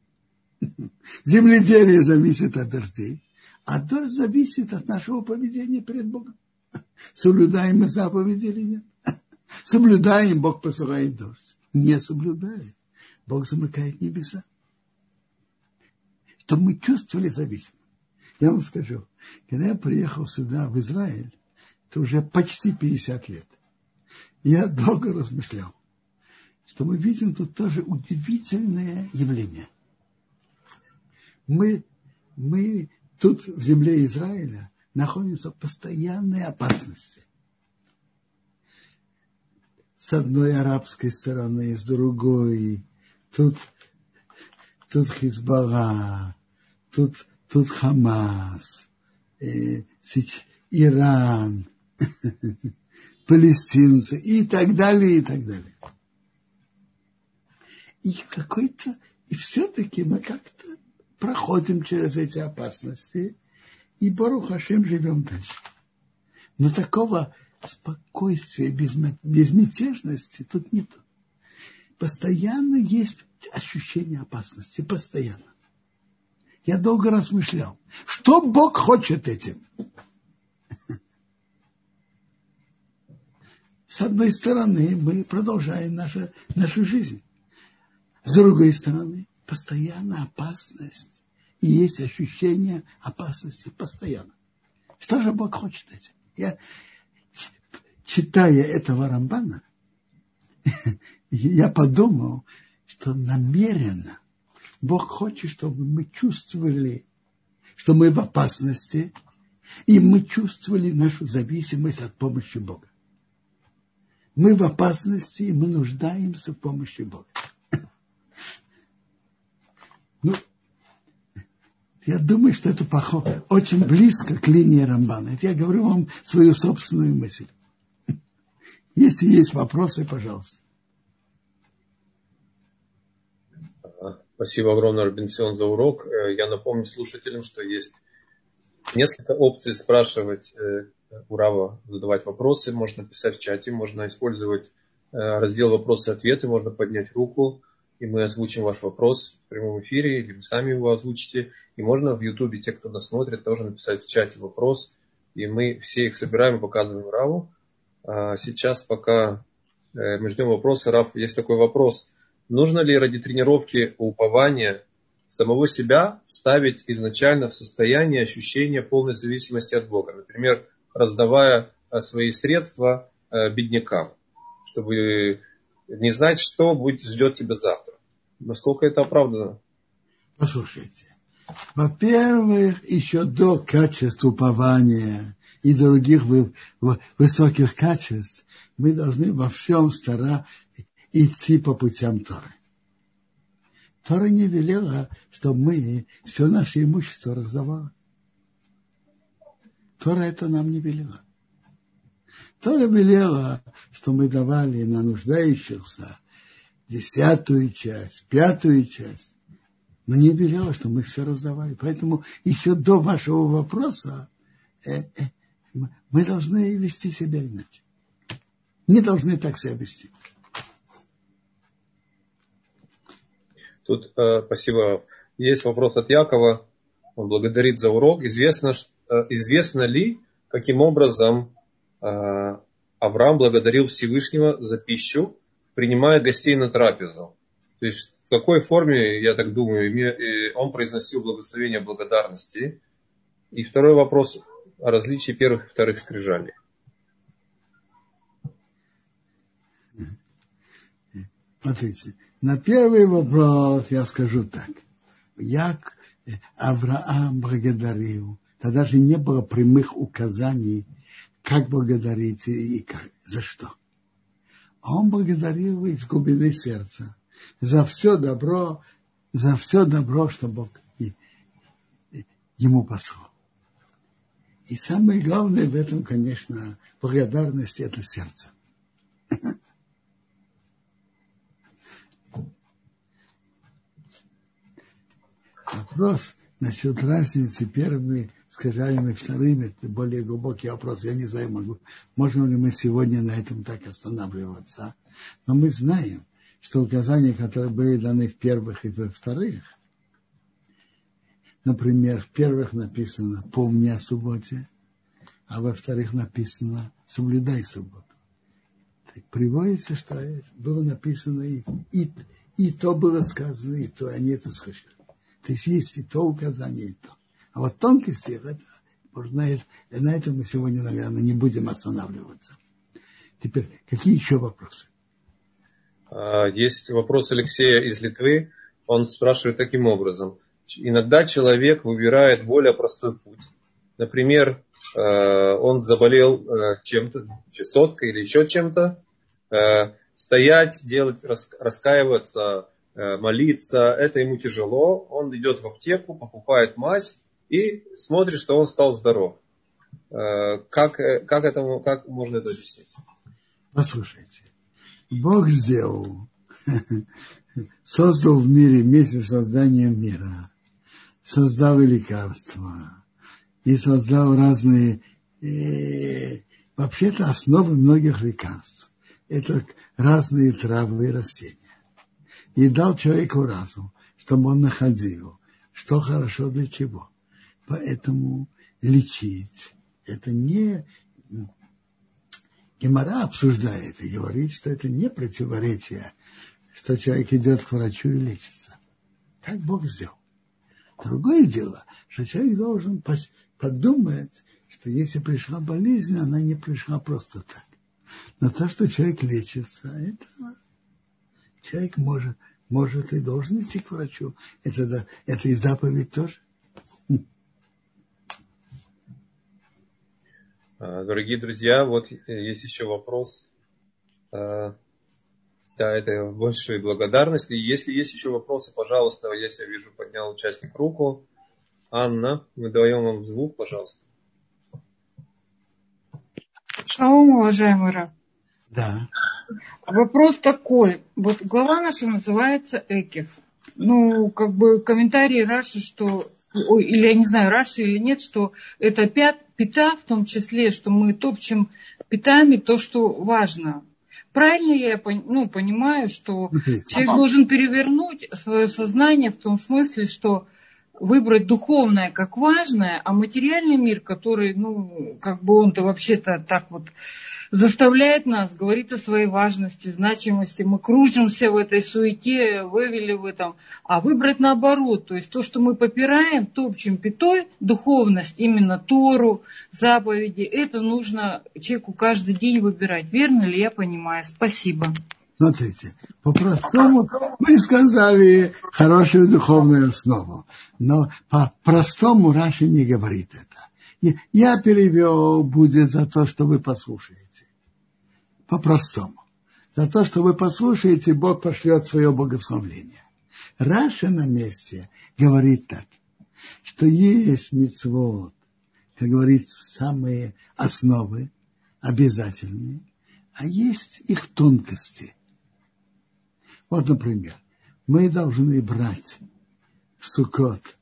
Земледелие зависит от дождей, а дождь зависит от нашего поведения перед Богом. Соблюдаем мы заповеди или нет? Соблюдаем, Бог посылает дождь. Не соблюдаем, Бог замыкает небеса. Чтобы мы чувствовали зависимость. Я вам скажу, когда я приехал сюда, в Израиль, это уже почти 50 лет, я долго размышлял, что мы видим тут тоже удивительное явление. Мы, мы тут, в земле Израиля, находимся в постоянной опасности. С одной арабской стороны, с другой. Тут, тут Хизбалла, тут тут Хамас, э, Иран, палестинцы и так далее, и так далее. И какой-то, и все-таки мы как-то проходим через эти опасности, и Хашем живем дальше. Но такого спокойствия, безмятежности тут нет. Постоянно есть ощущение опасности, постоянно. Я долго размышлял, что Бог хочет этим. с одной стороны, мы продолжаем нашу, нашу жизнь. С другой стороны, постоянно опасность. И есть ощущение опасности постоянно. Что же Бог хочет этим? Я, читая этого Рамбана, я подумал, что намеренно Бог хочет, чтобы мы чувствовали, что мы в опасности, и мы чувствовали нашу зависимость от помощи Бога. Мы в опасности, и мы нуждаемся в помощи Бога. Ну, я думаю, что это похоже, очень близко к линии Рамбана. Это я говорю вам свою собственную мысль. Если есть вопросы, пожалуйста. Спасибо огромное, Робинсон, за урок. Э, я напомню слушателям, что есть несколько опций спрашивать э, у Рава, задавать вопросы. Можно писать в чате, можно использовать э, раздел вопросы и ответы, можно поднять руку, и мы озвучим ваш вопрос в прямом эфире, или вы сами его озвучите. И можно в Ютубе, те, кто нас смотрит, тоже написать в чате вопрос, и мы все их собираем и показываем Раву. А сейчас пока мы ждем вопроса, Рав, есть такой вопрос – Нужно ли ради тренировки упования самого себя ставить изначально в состояние ощущения полной зависимости от Бога? Например, раздавая э, свои средства э, беднякам, чтобы не знать, что будет, ждет тебя завтра. Насколько это оправдано? Послушайте. Во-первых, еще до качества упования и других высоких качеств мы должны во всем стараться идти по путям Торы. Тора не велела, чтобы мы все наше имущество раздавали. Тора это нам не велела. Тора велела, что мы давали на нуждающихся десятую часть, пятую часть. Но не велела, что мы все раздавали. Поэтому еще до вашего вопроса э, э, мы должны вести себя иначе. Не должны так себя вести. Тут, э, спасибо, есть вопрос от Якова. Он благодарит за урок. Известно, э, известно ли, каким образом э, Авраам благодарил Всевышнего за пищу, принимая гостей на трапезу? То есть в какой форме, я так думаю, он произносил благословение благодарности? И второй вопрос о различии первых и вторых скрижалей. Смотрите, на первый вопрос я скажу так. Як Авраам благодарил, тогда же не было прямых указаний, как благодарить и как, за что. А он благодарил из глубины сердца за все добро, за все добро, что Бог ему послал. И самое главное в этом, конечно, благодарность – это сердце. Вопрос насчет разницы первыми скажами и вторыми, это более глубокий вопрос. Я не знаю, могу, можем ли мы сегодня на этом так останавливаться. Но мы знаем, что указания, которые были даны в первых и во вторых, например, в первых написано «помни о субботе», а во вторых написано «соблюдай субботу». Так приводится, что было написано и, и, и то было сказано, и то они это слышали. То есть есть и то указание, и то. А вот тонкости, это, можно, на этом мы сегодня, наверное, не будем останавливаться. Теперь, какие еще вопросы? А, есть вопрос Алексея из Литвы. Он спрашивает таким образом. Иногда человек выбирает более простой путь. Например, э, он заболел э, чем-то, чесоткой или еще чем-то. Стоять, делать, раскаиваться, молиться, это ему тяжело, он идет в аптеку, покупает мазь и смотрит, что он стал здоров. Э, как, э, как, этому, как можно это объяснить? Послушайте, Бог сделал, создал в мире вместе с созданием мира, создал лекарства, и создал разные, э, вообще-то основы многих лекарств. Это разные травы и растения и дал человеку разум, чтобы он находил, что хорошо для чего. Поэтому лечить это не, Гемора обсуждает и говорит, что это не противоречие, что человек идет к врачу и лечится. Так Бог сделал. Другое дело, что человек должен подумать, что если пришла болезнь, она не пришла просто так. Но то, что человек лечится, это человек может, может и должен идти к врачу. Это, да, это и заповедь тоже. А, дорогие друзья, вот есть еще вопрос. А, да, это большой благодарности. Если есть еще вопросы, пожалуйста, я себя вижу, поднял участник руку. Анна, мы даем вам звук, пожалуйста. Шалом, уважаемый Ра. Да. Вопрос такой. Вот глава наша называется Экев. Ну, как бы комментарии Раши, что или я не знаю, Раши или нет, что это пят, пита, в том числе, что мы топчем питами то, что важно. Правильно я ну, понимаю, что человек должен перевернуть свое сознание в том смысле, что выбрать духовное как важное, а материальный мир, который, ну, как бы он-то вообще-то так вот заставляет нас, говорит о своей важности, значимости. Мы кружимся в этой суете, вывели в этом. А выбрать наоборот, то есть то, что мы попираем, топчем пятой, духовность, именно Тору, заповеди, это нужно человеку каждый день выбирать. Верно ли я понимаю? Спасибо. Смотрите, по-простому мы сказали хорошую духовную основу, но по-простому Раши не говорит это. Я перевел будет за то, что вы послушаете. По-простому. За то, что вы послушаете, Бог пошлет свое богословление. Раша на месте говорит так, что есть мецвод, как говорится, самые основы, обязательные, а есть их тонкости – вот, например, мы должны брать в Сукот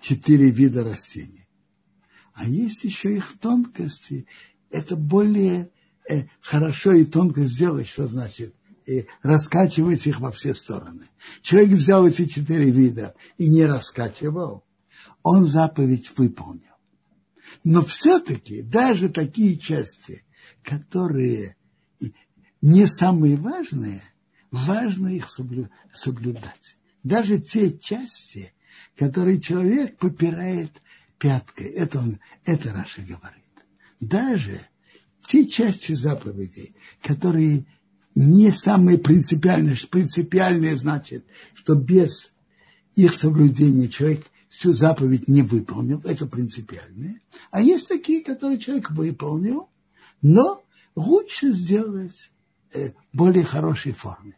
четыре вида растений. А есть еще их тонкости. Это более э, хорошо и тонко сделать, что значит и раскачивать их во все стороны. Человек взял эти четыре вида и не раскачивал, он заповедь выполнил. Но все-таки даже такие части, которые не самые важные, важно их соблюдать. Даже те части, которые человек попирает пяткой, это, он, это Раша говорит. Даже те части заповедей, которые не самые принципиальные, принципиальные значит, что без их соблюдения человек всю заповедь не выполнил, это принципиальные. А есть такие, которые человек выполнил, но лучше сделать э, более хорошей форме.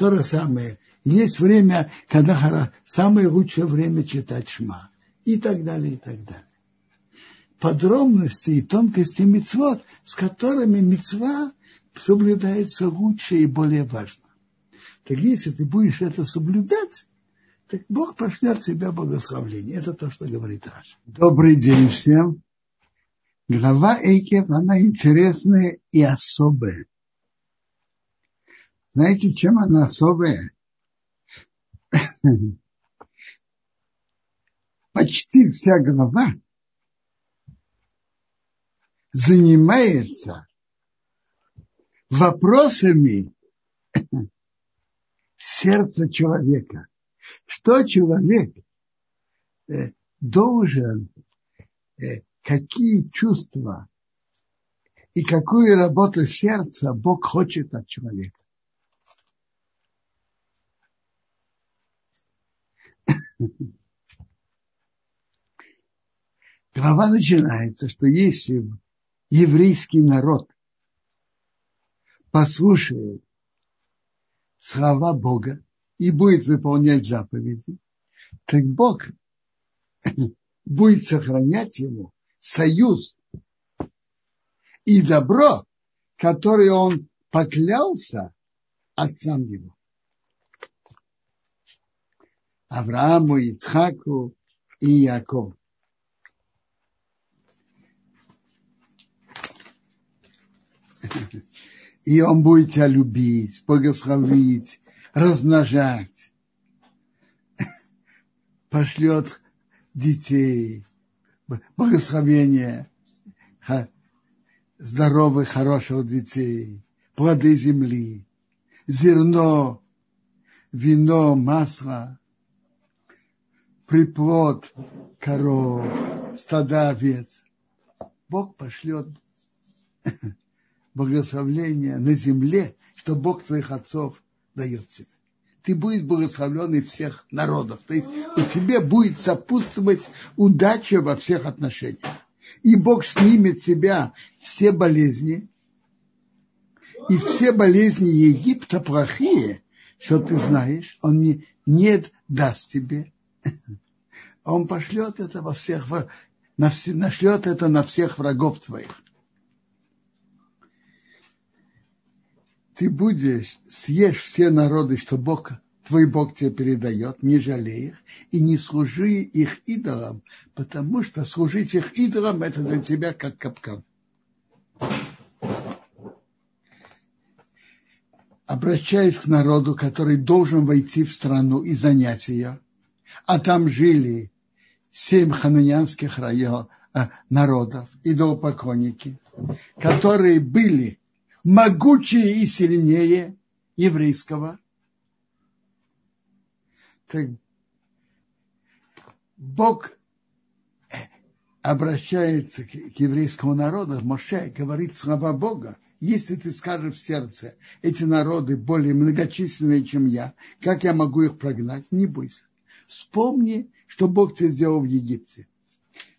То же самое. Есть время, когда самое лучшее время читать шма. И так далее, и так далее. Подробности и тонкости мецвод, с которыми мецва соблюдается лучше и более важно. Так если ты будешь это соблюдать, так Бог пошлет тебя благословление. Это то, что говорит Раш. Добрый день всем. Глава Эйкев, она интересная и особая. Знаете, чем она особая? Почти вся голова занимается вопросами сердца человека. Что человек э, должен, э, какие чувства и какую работу сердца Бог хочет от человека. Глава начинается, что если еврейский народ послушает слова Бога и будет выполнять заповеди, так Бог будет сохранять ему союз и добро, которое он поклялся отцам его. Аврааму, Ицхаку и Якову. И он будет тебя любить, благословить, размножать. Пошлет детей, благословение здоровых, хороших детей, плоды земли, зерно, вино, масло, приплод коров, стада овец. Бог пошлет благословление на земле, что Бог твоих отцов дает тебе. Ты будешь благословлен всех народов. То есть у тебе будет сопутствовать удача во всех отношениях. И Бог снимет с себя все болезни, и все болезни Египта плохие, что ты знаешь, он не, не даст тебе. Он пошлет это во всех, на все, нашлет это на всех врагов твоих. Ты будешь, съешь все народы, что Бог, твой Бог тебе передает, не жалей их, и не служи их идолам, потому что служить их идолам это для тебя как капкан. обращаясь к народу, который должен войти в страну и занять ее, а там жили семь хананянских районов, э, народов, идолопоклонники, которые были могучие и сильнее еврейского. Так Бог обращается к еврейскому народу, Моше говорит слова Бога, если ты скажешь в сердце, эти народы более многочисленные, чем я, как я могу их прогнать? Не бойся. Вспомни, что Бог тебе сделал в Египте.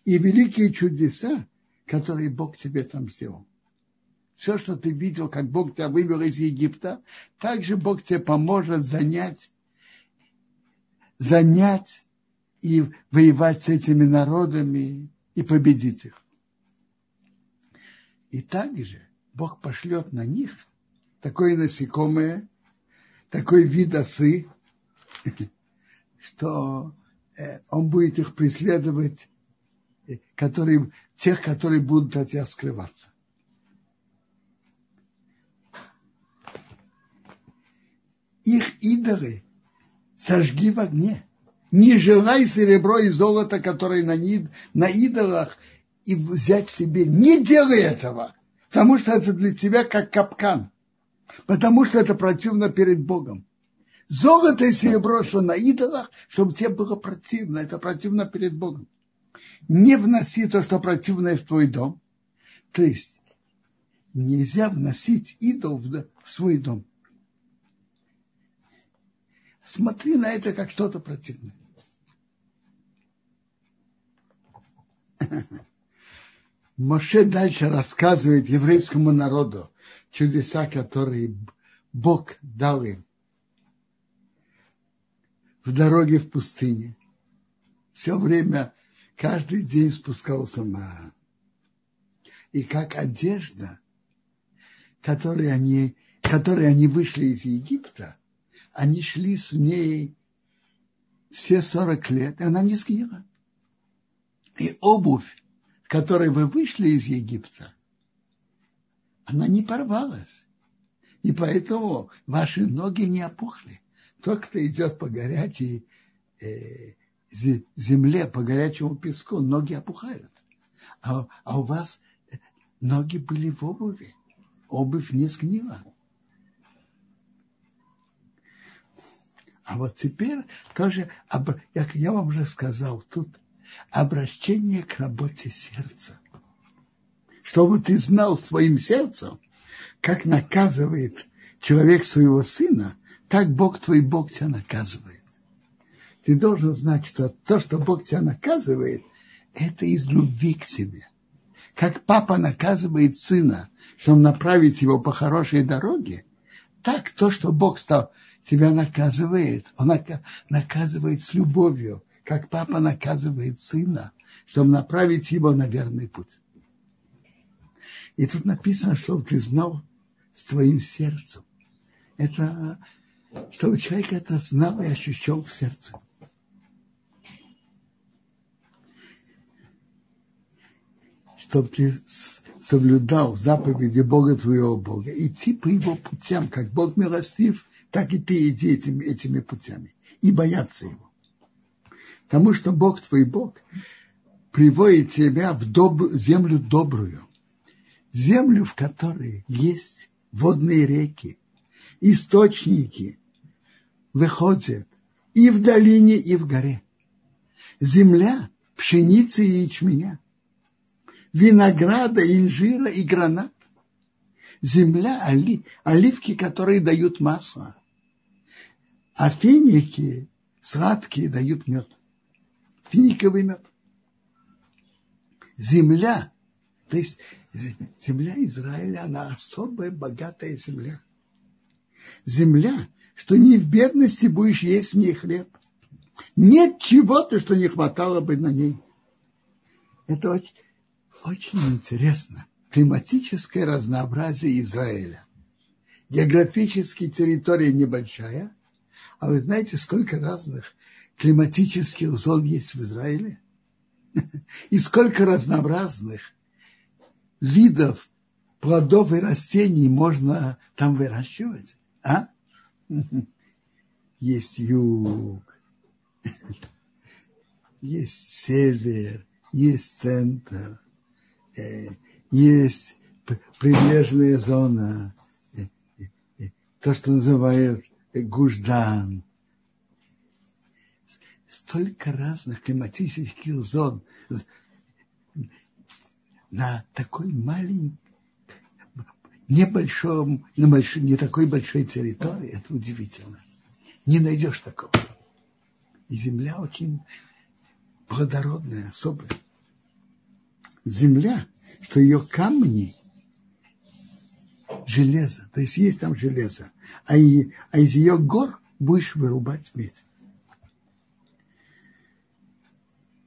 И великие чудеса, которые Бог тебе там сделал. Все, что ты видел, как Бог тебя вывел из Египта, также Бог тебе поможет занять, занять и воевать с этими народами и победить их. И также Бог пошлет на них такое насекомое, такой вид осы, что э, он будет их преследовать, э, которые, тех, которые будут от тебя скрываться. Их идолы сожги в огне. Не желай серебро и золото, которые на, на идолах, и взять себе. Не делай этого Потому что это для тебя как капкан. Потому что это противно перед Богом. Золото и серебро, что на идолах, чтобы тебе было противно. Это противно перед Богом. Не вноси то, что противное в твой дом. То есть нельзя вносить идол в, свой дом. Смотри на это как что-то противное. Моше дальше рассказывает еврейскому народу чудеса, которые Бог дал им в дороге в пустыне. Все время, каждый день спускался на и как одежда, которой они, которой они вышли из Египта, они шли с ней все 40 лет, и она не сгнила. И обувь, которой вы вышли из Египта, она не порвалась. И поэтому ваши ноги не опухли. Тот, кто идет по горячей э, земле, по горячему песку, ноги опухают. А, а у вас ноги были в обуви. Обувь не сгнила. А вот теперь тоже, как я вам уже сказал, тут обращение к работе сердца. Чтобы ты знал своим сердцем, как наказывает человек своего сына, так Бог твой Бог тебя наказывает. Ты должен знать, что то, что Бог тебя наказывает, это из любви к себе. Как папа наказывает сына, чтобы направить его по хорошей дороге, так то, что Бог стал, тебя наказывает, он наказывает с любовью, как папа наказывает сына, чтобы направить его на верный путь. И тут написано, чтобы ты знал с твоим сердцем. Это, чтобы человек это знал и ощущал в сердце. Чтобы ты соблюдал заповеди Бога твоего Бога, идти по его путям, как Бог милостив, так и ты иди этими, этими путями и бояться его. Потому что Бог твой Бог приводит тебя в доб... землю добрую, землю, в которой есть водные реки, источники выходят и в долине, и в горе. Земля пшеницы и ячменя, винограда, инжира и гранат. Земля, оли, оливки, которые дают масло. А финики сладкие дают мед. Финиковый мед. Земля, то есть земля Израиля, она особая, богатая земля. Земля, что не в бедности будешь есть в ней хлеб. Нет чего-то, что не хватало бы на ней. Это очень, очень интересно. Климатическое разнообразие Израиля. Географически территория небольшая, а вы знаете, сколько разных климатических зон есть в Израиле? И сколько разнообразных видов плодов и растений можно там выращивать? А? Есть юг, есть север, есть центр, э, есть прибрежная зона, э, э, то, что называют Гуждан. Столько разных климатических зон на такой маленькой, небольшом, на большой, не такой большой территории, это удивительно. Не найдешь такого. И земля очень плодородная, особая. Земля, что ее камни железо, то есть есть там железо, а, и, а из ее гор будешь вырубать медь.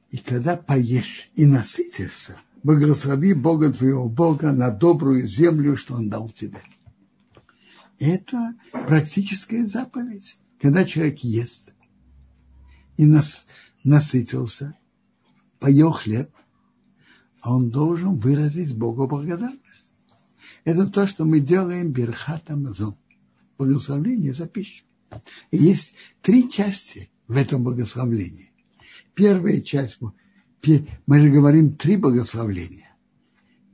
И когда поешь и насытишься, благослови Бога твоего Бога на добрую землю, что Он дал тебе. Это практическая заповедь. Когда человек ест и нас, насытился, поел хлеб, он должен выразить Богу благодарность. Это то, что мы делаем Берхат Амазон. Благословление за пищу. И есть три части в этом благословлении. Первая часть, мы же говорим три благословления.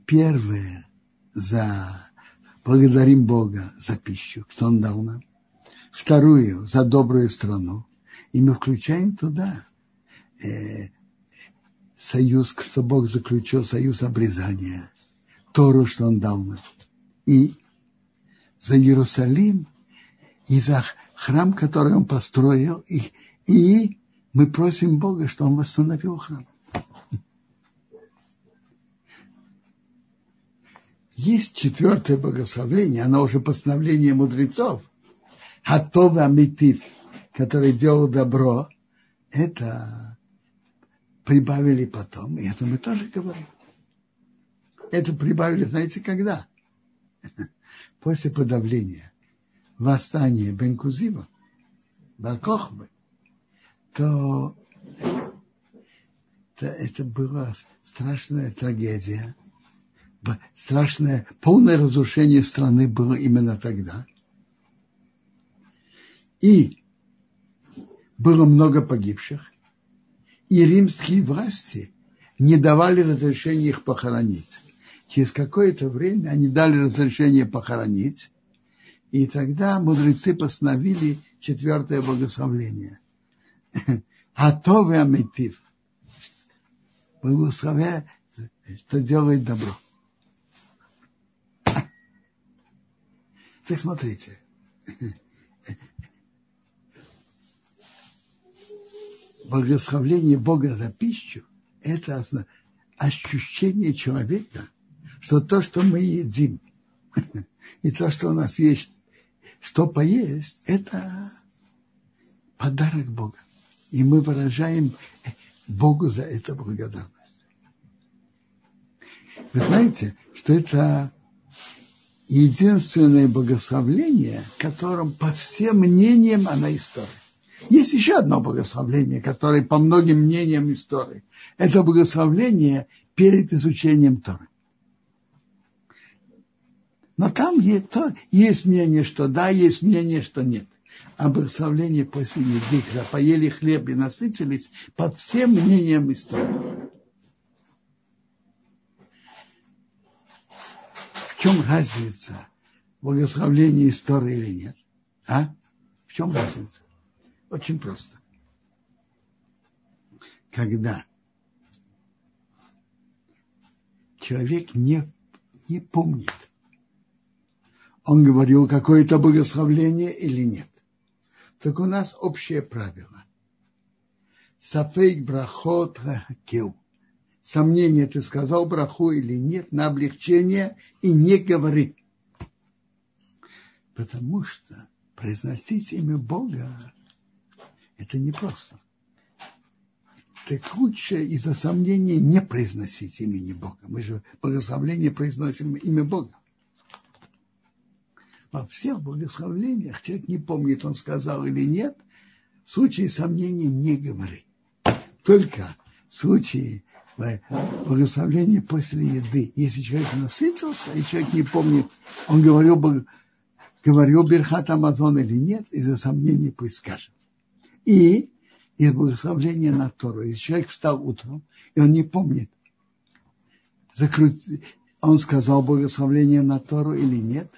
Первое за благодарим Бога за пищу, что Он дал нам. Вторую за добрую страну. И мы включаем туда э, союз, что Бог заключил союз обрезания, Тору, что Он дал нам. И за Иерусалим, и за храм, который Он построил, и, и мы просим Бога, что Он восстановил храм. Есть четвертое благословение, оно уже постановление мудрецов. Хатова Амитив, который делал добро, это прибавили потом, и это мы тоже говорим. Это прибавили, знаете, когда? После подавления восстания Бенкузива, Баркохбы, то, то это была страшная трагедия, страшное, полное разрушение страны было именно тогда. И было много погибших, и римские власти не давали разрешения их похоронить. Через какое-то время они дали разрешение похоронить, и тогда мудрецы постановили четвертое благословление. Атовый Амитив. Благословя, что делает добро. Так смотрите. благословление Бога за пищу – это ощущение человека, что то, что мы едим, и то, что у нас есть, что поесть, это подарок Бога. И мы выражаем Богу за это благодарность. Вы знаете, что это единственное благословление, которым по всем мнениям она история. Есть еще одно благословление, которое по многим мнениям истории. Это благословление перед изучением Торы. Но там есть, то, есть мнение, что да, есть мнение, что нет. А благословление после еды, когда поели хлеб и насытились, по всем мнениям истории. Чем разница? Благословление истории или нет? А? В чем разница? Очень просто. Когда человек не, не помнит, он говорил какое-то благословление или нет. Так у нас общее правило. Сафейк брахот хакил. Сомнение, ты сказал браху или нет, на облегчение и не говори. Потому что произносить имя Бога это непросто. Так лучше из-за сомнения не произносить имени Бога. Мы же благословление произносим имя Бога. Во всех благословлениях человек не помнит, он сказал или нет, в случае сомнения не говори. Только в случае благословения после еды. Если человек насытился, и человек не помнит, он говорил, говорил Берхат Амазон или нет, из-за сомнений пусть скажет. И из благословления на Тору. Если человек встал утром, и он не помнит, он сказал благословление на Тору или нет,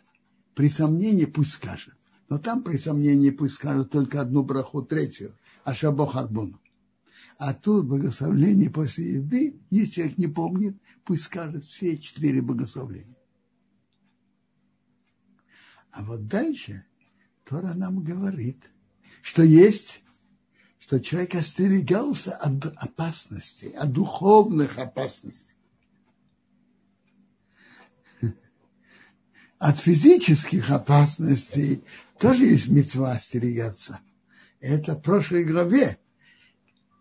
при сомнении пусть скажет. Но там при сомнении пусть скажет только одну браху, третью, а шабох арбону. А тут благословление после еды, если человек не помнит, пусть скажет все четыре благословления. А вот дальше Тора нам говорит, что есть, что человек остерегался от опасностей, от духовных опасностей. От физических опасностей тоже есть мецва остерегаться. Это в прошлой главе.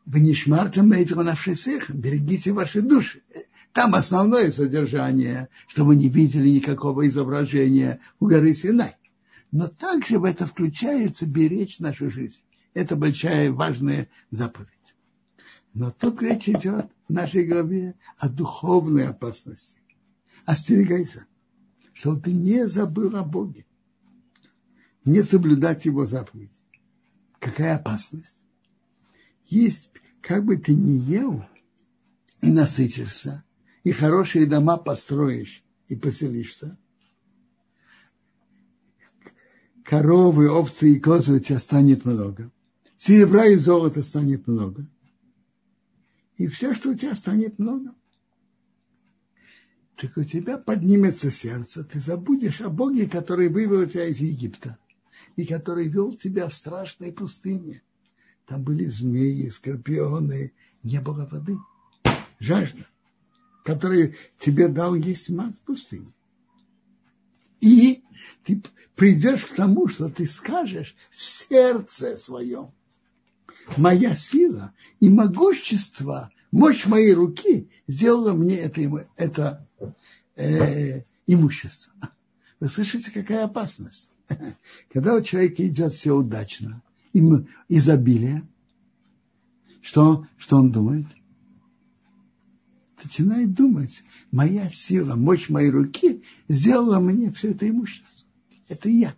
Вы не шмартом навшисых, берегите ваши души. Там основное содержание, что вы не видели никакого изображения у горы Синай. Но также в это включается беречь нашу жизнь. Это большая важная заповедь. Но тут речь идет в нашей главе о духовной опасности. Остерегайся чтобы ты не забыл о Боге, не соблюдать Его заповеди. Какая опасность? Есть, как бы ты ни ел и насытишься, и хорошие дома построишь и поселишься, коровы, овцы и козы у тебя станет много, серебра и золота станет много, и все, что у тебя станет много. Так у тебя поднимется сердце, ты забудешь о Боге, который вывел тебя из Египта и который вел тебя в страшной пустыне. Там были змеи, скорпионы, не было воды. Жажда, который тебе дал есть мать в пустыне. И ты придешь к тому, что ты скажешь в сердце своем. Моя сила и могущество мощь моей руки сделала мне это, это э, имущество. Вы слышите, какая опасность? Когда у человека идет все удачно, им изобилие, что, что он думает? Начинает думать, моя сила, мощь моей руки сделала мне все это имущество. Это я.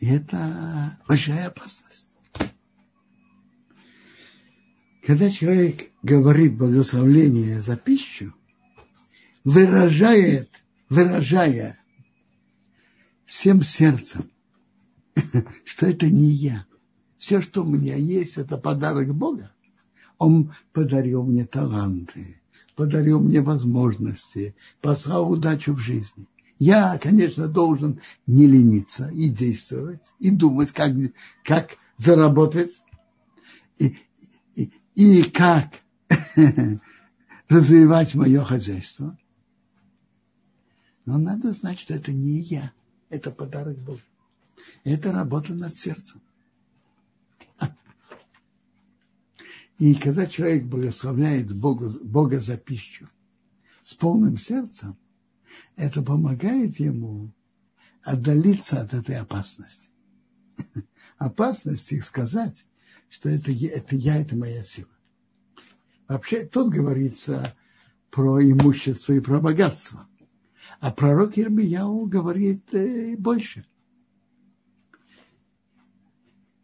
И это большая опасность. Когда человек говорит благословление за пищу, выражает, выражая всем сердцем, что это не я. Все, что у меня есть, это подарок Бога. Он подарил мне таланты, подарил мне возможности, послал удачу в жизни. Я, конечно, должен не лениться и действовать, и думать, как, как заработать. И, и как развивать мое хозяйство. Но надо знать, что это не я, это подарок Бога. Это работа над сердцем. И когда человек благословляет Бога, Бога за пищу с полным сердцем, это помогает ему отдалиться от этой опасности. Опасности сказать, что это, это я, это моя сила. Вообще тут говорится про имущество и про богатство. А пророк Ирмияу говорит э, больше.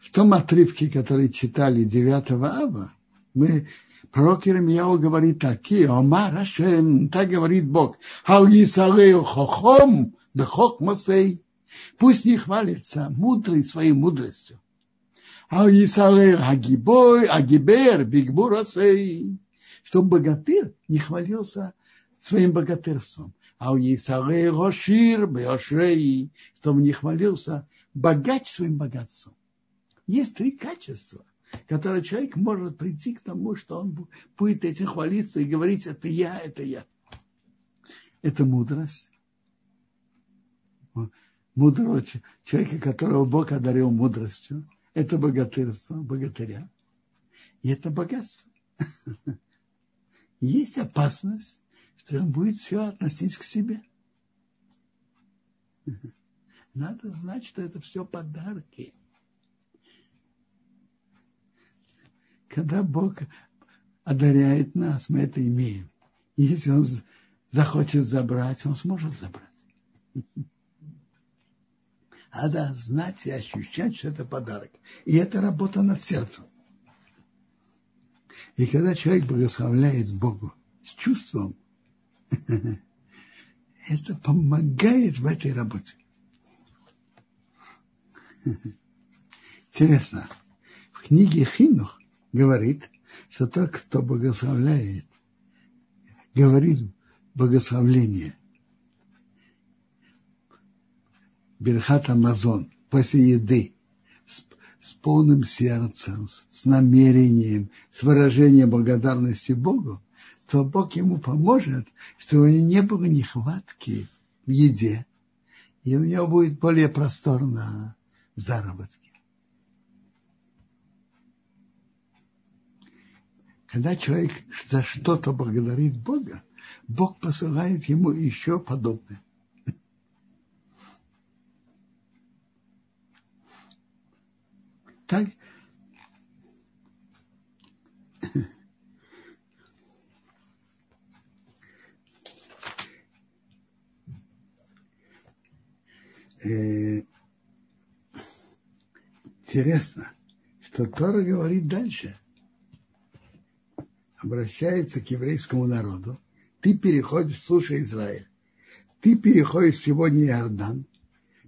В том отрывке, который читали 9 ава, мы Пророк Иеремияу говорит так, Омар Ашем, так говорит Бог, Хау Исалею Хохом, Бехок Мосей, пусть не хвалится мудрый своей мудростью. Хау Исалею Агибой, Агибер, Бигбур Асей, чтобы богатырь не хвалился своим богатырством. А у Исалею Рошир, Беошрей, чтобы не хвалился богач своим богатством. Есть три качества который человек может прийти к тому, что он будет этим хвалиться и говорить, это я, это я. Это мудрость. Мудрого человека, которого Бог одарил мудростью. Это богатырство, богатыря. И это богатство. Есть опасность, что он будет все относить к себе. Надо знать, что это все подарки. Когда Бог одаряет нас, мы это имеем. Если Он захочет забрать, Он сможет забрать. Надо знать и ощущать, что это подарок. И это работа над сердцем. И когда человек благословляет Богу с чувством, это помогает в этой работе. Интересно, в книге Хинух говорит, что тот, кто благословляет, говорит благословление. Берхат Амазон после еды с, с полным сердцем, с намерением, с выражением благодарности Богу, то Бог ему поможет, что у него не было нехватки в еде, и у него будет более просторно в заработке. Когда человек за что-то благодарит Бога, Бог посылает ему еще подобное. Так э, интересно, что Тора говорит дальше – обращается к еврейскому народу, ты переходишь, слушай, Израиль, ты переходишь сегодня Иордан,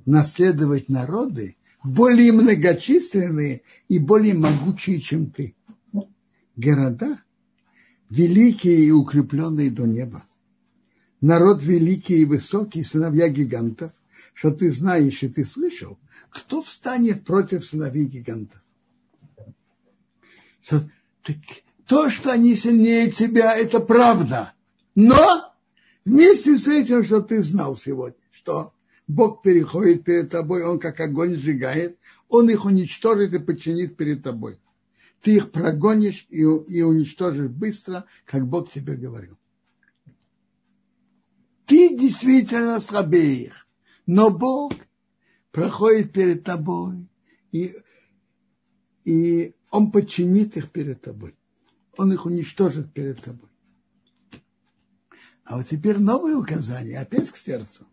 наследовать народы более многочисленные и более могучие, чем ты. Города великие и укрепленные до неба. Народ великий и высокий, сыновья гигантов, что ты знаешь и ты слышал, кто встанет против сыновей гигантов? Так, то, что они сильнее тебя, это правда. Но вместе с этим, что ты знал сегодня, что Бог переходит перед тобой, Он как огонь сжигает, Он их уничтожит и подчинит перед тобой. Ты их прогонишь и, и уничтожишь быстро, как Бог тебе говорил. Ты действительно слабее их, но Бог проходит перед тобой, и, и Он подчинит их перед тобой он их уничтожит перед тобой. А вот теперь новое указание, опять к сердцу.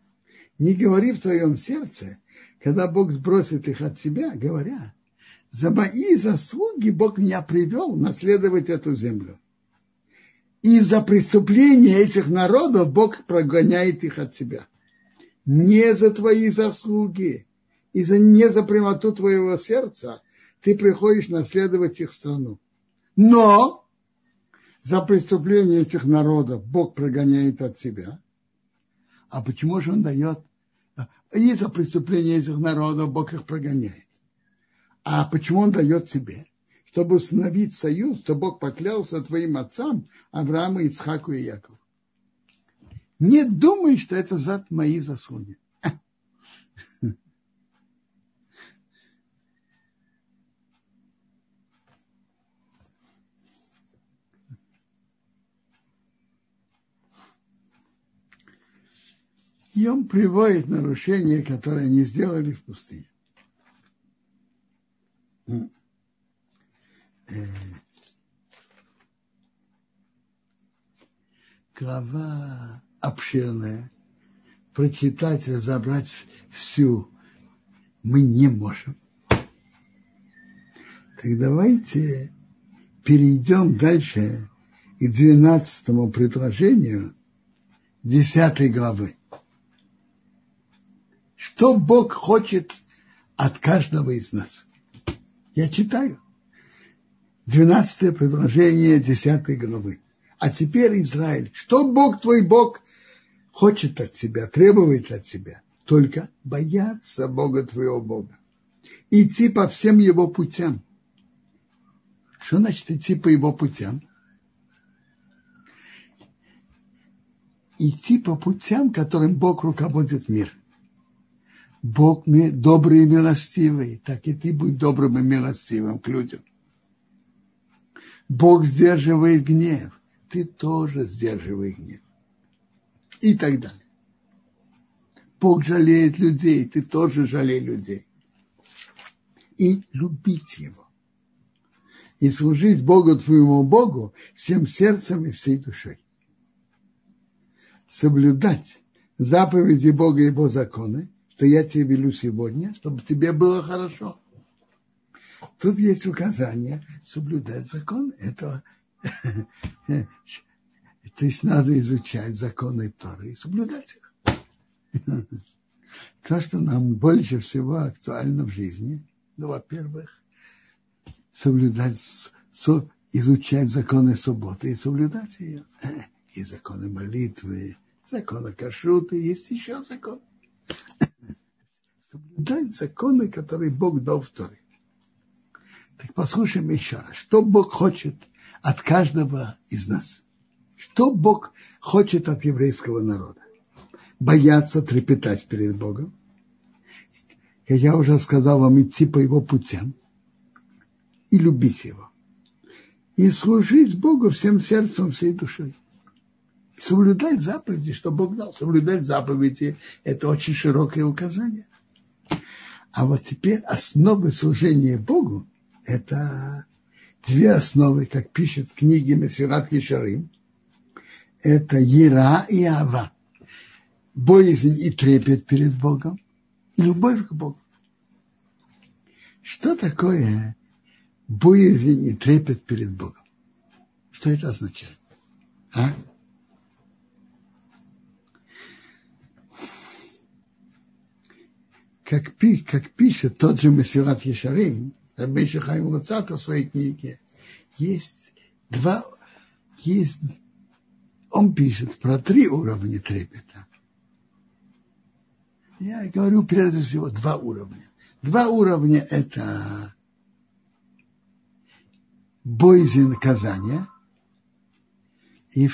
Не говори в твоем сердце, когда Бог сбросит их от себя, говоря, за мои заслуги Бог меня привел наследовать эту землю. И за преступления этих народов Бог прогоняет их от себя. Не за твои заслуги, и за, не за прямоту твоего сердца ты приходишь наследовать их страну. Но за преступление этих народов Бог прогоняет от себя. А почему же он дает? И за преступление этих народов Бог их прогоняет. А почему он дает себе? Чтобы установить союз, что Бог поклялся твоим отцам Аврааму, Ицхаку и Якову. Не думай, что это за мои заслуги. И он приводит нарушения, которые они сделали в пустыне. Э, глава обширная. Прочитать, разобрать всю мы не можем. Так давайте перейдем дальше к 12 предложению 10 главы. Что Бог хочет от каждого из нас? Я читаю. 12 предложение 10 главы. А теперь, Израиль, что Бог твой Бог хочет от тебя, требует от тебя? Только бояться Бога твоего Бога. Идти по всем его путям. Что значит идти по его путям? Идти по путям, которым Бог руководит мир. Бог добрый и милостивый, так и ты будь добрым и милостивым к людям. Бог сдерживает гнев, ты тоже сдерживай гнев. И так далее. Бог жалеет людей, ты тоже жалей людей. И любить Его. И служить Богу твоему Богу всем сердцем и всей душой. Соблюдать заповеди Бога и Его законы, что я тебе велю сегодня, чтобы тебе было хорошо. Тут есть указание соблюдать закон. Это, то есть надо изучать законы Торы и соблюдать их. То, что нам больше всего актуально в жизни, ну, во-первых, соблюдать, со, изучать законы субботы и соблюдать ее. И законы молитвы, законы кашруты, есть еще законы. Соблюдать законы, которые Бог дал в Торе. Так послушаем еще раз, что Бог хочет от каждого из нас. Что Бог хочет от еврейского народа? Бояться трепетать перед Богом. Как я уже сказал вам, идти по его путям и любить его. И служить Богу всем сердцем, всей душой. Соблюдать заповеди, что Бог дал. Соблюдать заповеди – это очень широкое указание. А вот теперь основы служения Богу это две основы, как пишет в книге Мессират Ешарим. Это Ера и Ава. Боязнь и трепет перед Богом. И любовь к Богу. Что такое боязнь и трепет перед Богом? Что это означает? А? Как, как пишет тот же Мессират Ешарим, Миша Хайм Луцата в своей книге, есть два, есть, он пишет про три уровня трепета. Я говорю прежде всего два уровня. Два уровня – это боязнь наказания, и,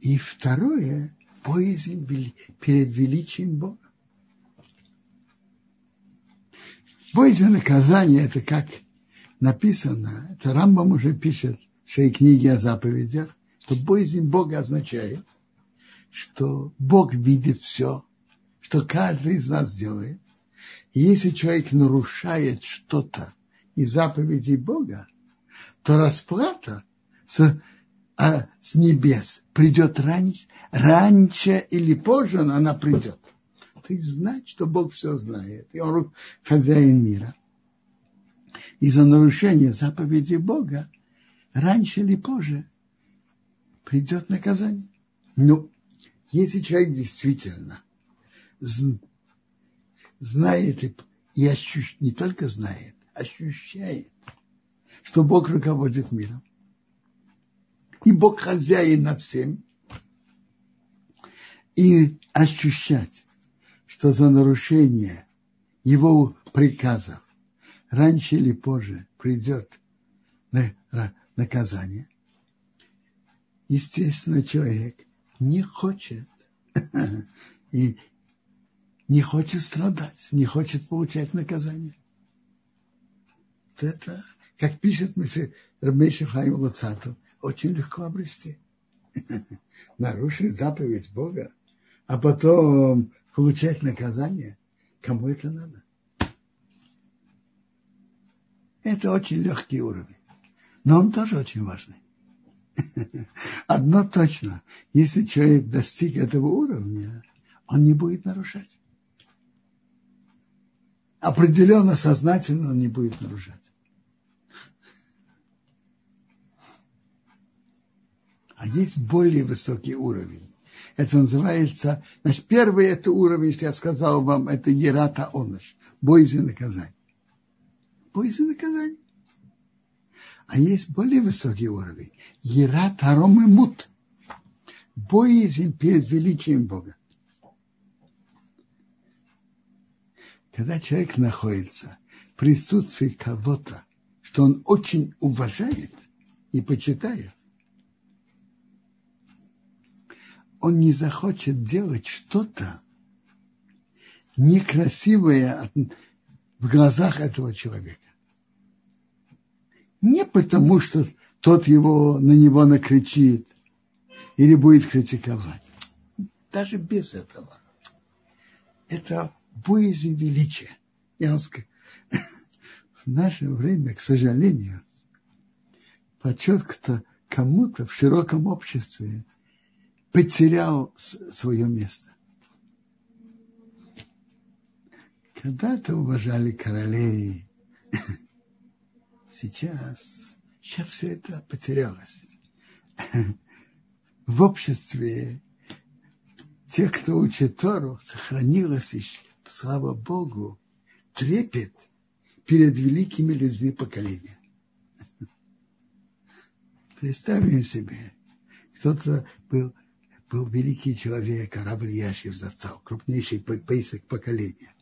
и второе – боязнь перед величием Бога. Боязнь наказания, это как написано, это Рамбам уже пишет в своей книге о заповедях, что боязнь Бога означает, что Бог видит все, что каждый из нас делает. И если человек нарушает что-то из заповедей Бога, то расплата с, а, с небес придет раньше, раньше или позже, она придет ты знать, что Бог все знает, и Он хозяин мира. И за нарушение заповеди Бога раньше или позже придет наказание. Но если человек действительно знает и, и ощущ, не только знает, ощущает, что Бог руководит миром, и Бог хозяин над всем, и ощущать, что за нарушение его приказов раньше или позже придет наказание, естественно, человек не хочет и не хочет страдать, не хочет получать наказание. Это, как пишет Рамеша Хаим Луцату, очень легко обрести. Нарушить заповедь Бога, а потом получать наказание, кому это надо? Это очень легкий уровень. Но он тоже очень важный. Одно точно, если человек достиг этого уровня, он не будет нарушать. Определенно, сознательно он не будет нарушать. А есть более высокий уровень. Это называется, значит, первый это уровень, что я сказал вам, это Ерата Оныш, боязнь наказания. Боязнь наказания. А есть более высокий уровень. Ерата Ромемут. Боязнь перед величием Бога. Когда человек находится в присутствии кого-то, что он очень уважает и почитает, он не захочет делать что-то некрасивое в глазах этого человека. Не потому, что тот его, на него накричит или будет критиковать. Даже без этого. Это боязнь величия. Я вам скажу, в наше время, к сожалению, почет кто кому-то в широком обществе потерял свое место. Когда-то уважали королей. Сейчас, сейчас все это потерялось. В обществе тех, кто учит Тору, сохранилось еще, слава Богу, трепет перед великими людьми поколения. Представим себе, кто-то был был великий человек, корабль Яшев Завцал, крупнейший поясок поколения.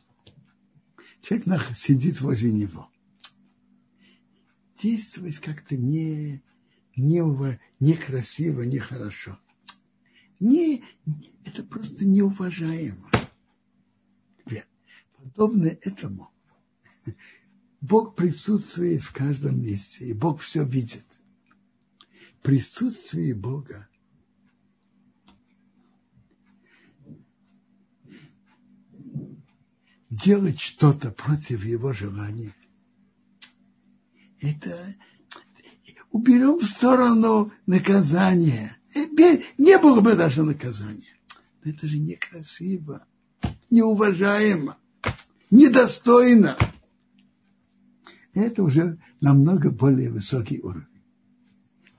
Человек сидит возле него. Действовать как-то не, не, некрасиво, нехорошо. Не, это просто неуважаемо. Подобно этому Бог присутствует в каждом месте, и Бог все видит. Присутствие Бога делать что-то против его желания, это уберем в сторону наказания. Не было бы даже наказания. Это же некрасиво, неуважаемо, недостойно. Это уже намного более высокий уровень.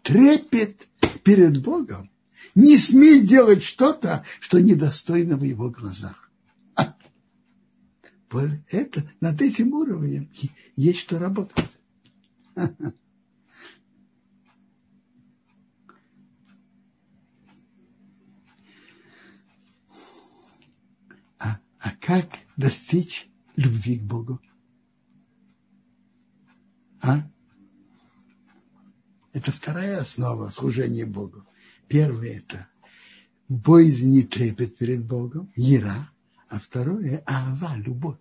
Трепет перед Богом. Не сметь делать что-то, что недостойно в его глазах это, над этим уровнем есть что работать. А, а как достичь любви к Богу? А? Это вторая основа служения Богу. Первое это боязнь и трепет перед Богом, ера а второе – ава, любовь.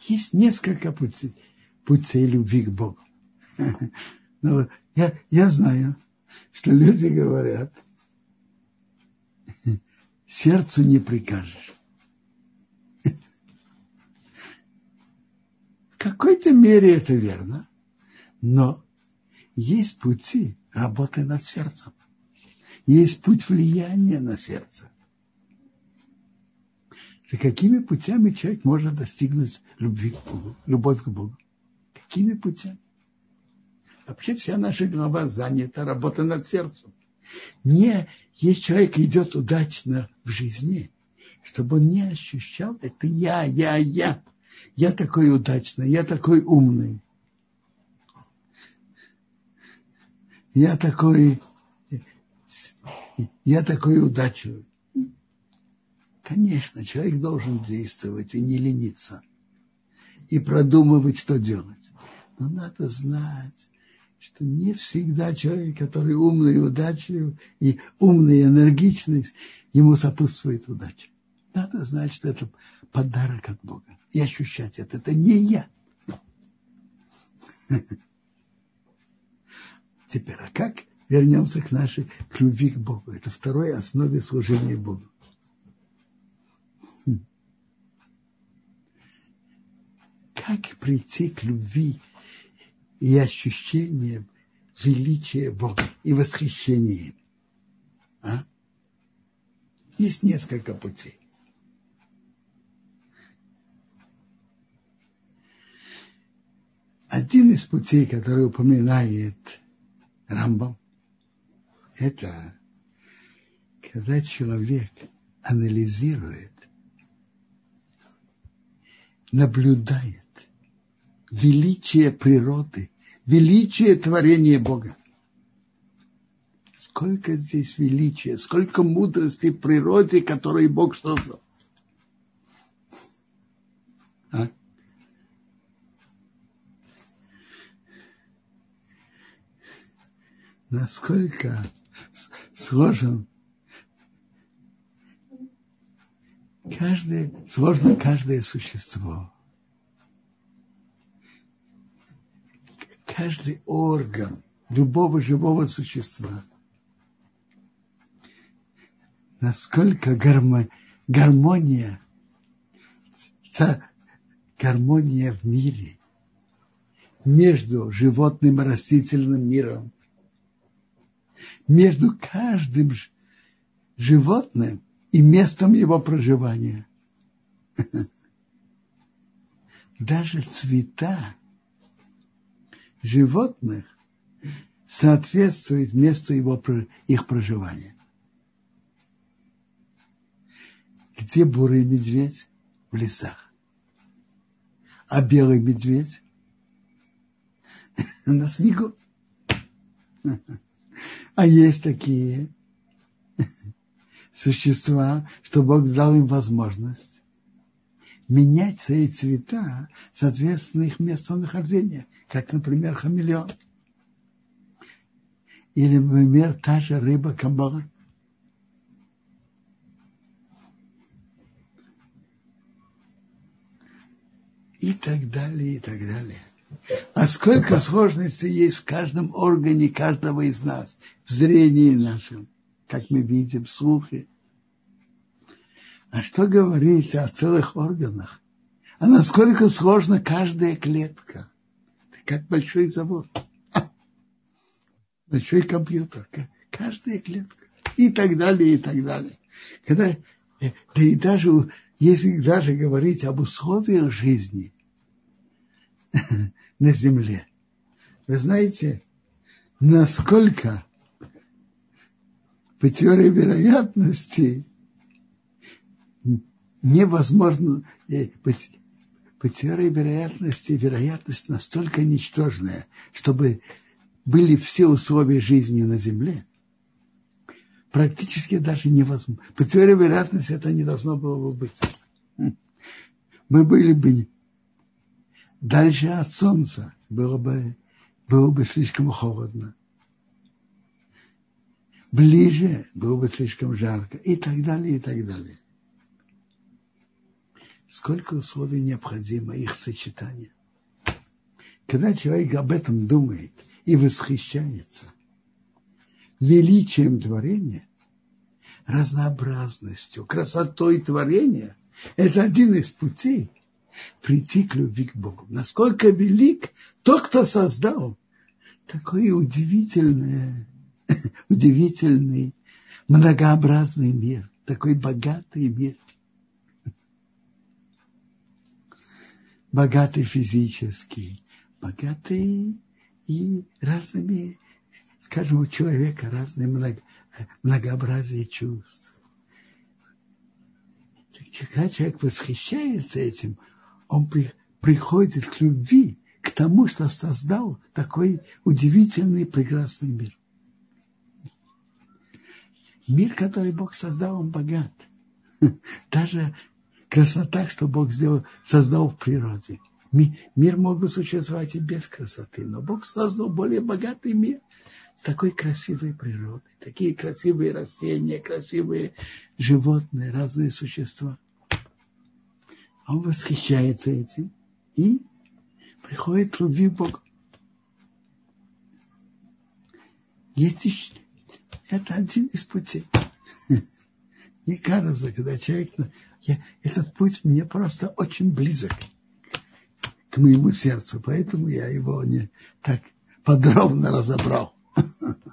Есть несколько путей, путей любви к Богу. Но я, я знаю, что люди говорят, сердцу не прикажешь. В какой-то мере это верно, но есть пути работы над сердцем есть путь влияния на сердце. И какими путями человек может достигнуть любви к Богу, любовь к Богу? Какими путями? Вообще вся наша голова занята работой над сердцем. Не, если человек идет удачно в жизни, чтобы он не ощущал, это я, я, я. Я такой удачный, я такой умный. Я такой я такой удачливый. Конечно, человек должен действовать и не лениться, и продумывать, что делать. Но надо знать, что не всегда человек, который умный и удачлив, и умный и энергичный, ему сопутствует удача. Надо знать, что это подарок от Бога. И ощущать это. Это не я. Теперь, а как вернемся к нашей к любви к Богу. Это второй основе служения Богу. Хм. Как прийти к любви и ощущениям величия Бога и восхищения? А? Есть несколько путей. один из путей, который упоминает Рамбам, это когда человек анализирует, наблюдает величие природы, величие творения Бога. Сколько здесь величия, сколько мудрости в природе, которую Бог создал. А? Насколько сложен каждое, сложно каждое существо. Каждый орган любого живого существа. Насколько гармо, гармония, гармония в мире между животным и растительным миром, между каждым животным и местом его проживания. Даже цвета животных соответствуют месту его, их проживания. Где бурый медведь? В лесах. А белый медведь? На снегу. А есть такие существа, что Бог дал им возможность менять свои цвета соответственно их месту нахождения, как, например, хамелеон. Или, например, та же рыба камбала. И так далее, и так далее. А сколько сложностей есть в каждом органе каждого из нас, в зрении нашем – как мы видим, слухи. А что говорить о целых органах? А насколько сложна каждая клетка? Это как большой завод. Большой компьютер. Каждая клетка. И так далее, и так далее. Когда, да и даже, если даже говорить об условиях жизни на Земле, вы знаете, насколько по теории вероятности невозможно, по, по теории вероятности вероятность настолько ничтожная, чтобы были все условия жизни на Земле, практически даже невозможно. По теории вероятности это не должно было бы быть. Мы были бы дальше от Солнца, было бы, было бы слишком холодно ближе было бы слишком жарко и так далее, и так далее. Сколько условий необходимо их сочетания. Когда человек об этом думает и восхищается величием творения, разнообразностью, красотой творения, это один из путей прийти к любви к Богу. Насколько велик тот, кто создал такое удивительное удивительный, многообразный мир, такой богатый мир. Богатый физически, богатый и разными, скажем, у человека разные много, многообразие чувств. Когда человек восхищается этим, он при, приходит к любви, к тому, что создал такой удивительный, прекрасный мир. Мир, который Бог создал, он богат. Даже красота, что Бог сделал, создал в природе. Мир мог бы существовать и без красоты, но Бог создал более богатый мир с такой красивой природой, такие красивые растения, красивые животные, разные существа. Он восхищается этим и приходит к любви к. Есть еще это один из путей. Мне кажется, когда человек... Я, этот путь мне просто очень близок к моему сердцу, поэтому я его не так подробно разобрал.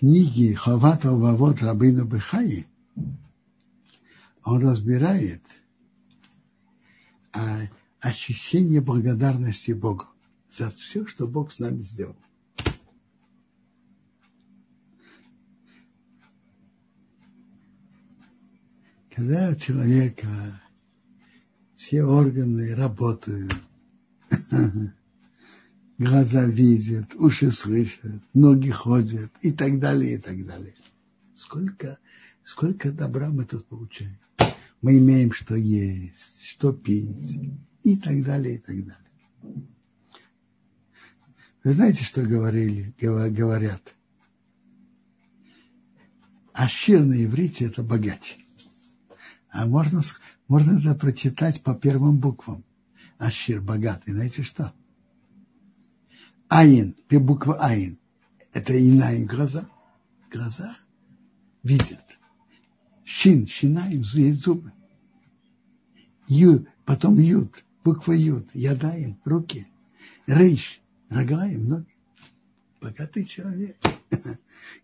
В книге Хавата Вавод Рабину Бехаи он разбирает а, ощущение благодарности Богу за все, что Бог с нами сделал. Когда у человека все органы работают, глаза видят, уши слышат, ноги ходят и так далее, и так далее. Сколько, сколько добра мы тут получаем. Мы имеем, что есть, что пить и так далее, и так далее. Вы знаете, что говорили, говорят? Ашир на иврите это богач. А можно, можно это прочитать по первым буквам. Ашир богатый. Знаете что? Аин, буква Аин. Это инаим глаза. Глаза видят. Шин, шинаем, есть зубы. Ю, потом ют, буква ют, ядаем, руки. Рейш, рогаем, ноги. Богатый человек.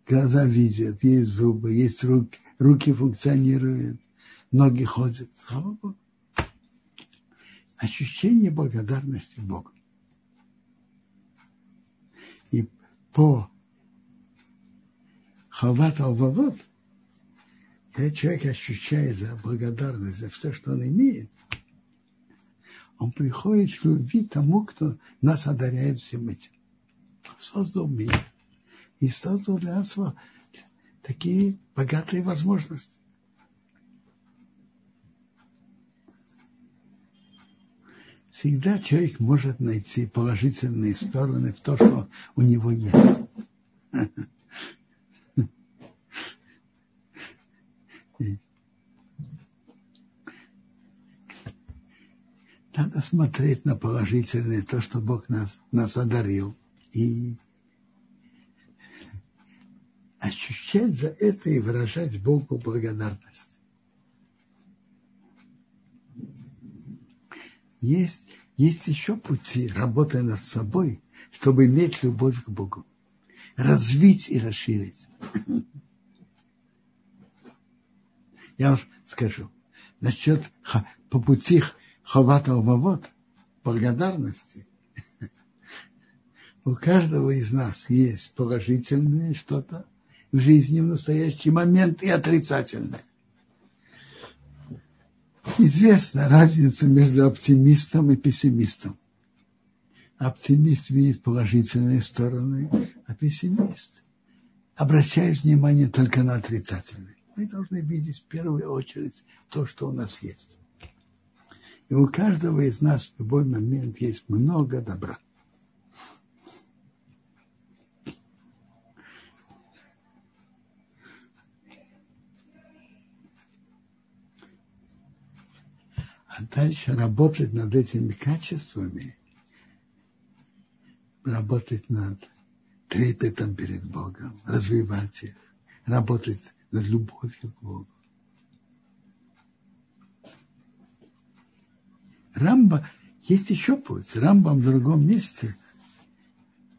Глаза видят, есть зубы, есть руки, руки функционируют, ноги ходят. Слава Богу. Ощущение благодарности Богу. И по Хават Алвавод, когда человек ощущает за благодарность за все, что он имеет, он приходит к любви тому, кто нас одаряет всем этим. Создал мир и создал для нас такие богатые возможности. Всегда человек может найти положительные стороны в то, что у него есть. Надо смотреть на положительное, то, что Бог нас, нас одарил. И ощущать за это и выражать Богу благодарность. Есть, есть еще пути, работая над собой, чтобы иметь любовь к Богу. Развить и расширить. Я вам скажу, насчет по пути хавата вавод, благодарности, у каждого из нас есть положительное что-то в жизни в настоящий момент и отрицательное. Известна разница между оптимистом и пессимистом. Оптимист видит положительные стороны, а пессимист обращает внимание только на отрицательные. Мы должны видеть в первую очередь то, что у нас есть. И у каждого из нас в любой момент есть много добра. А дальше работать над этими качествами, работать над трепетом перед Богом, развивать их, работать над любовью к Богу. Рамба, есть еще путь. Рамбам в другом месте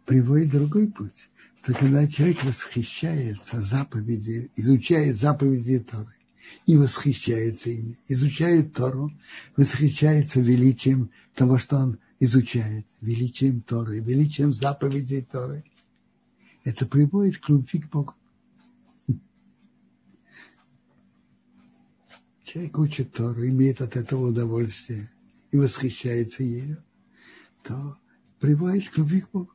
приводит другой путь. Это когда человек восхищается заповеди, изучает заповеди Торы и восхищается ими, изучает Тору, восхищается величием того, что он изучает, величием Торы, величием заповедей Торы. Это приводит к любви к Богу. Человек учит Тору, имеет от этого удовольствие и восхищается ею, то приводит к любви к Богу.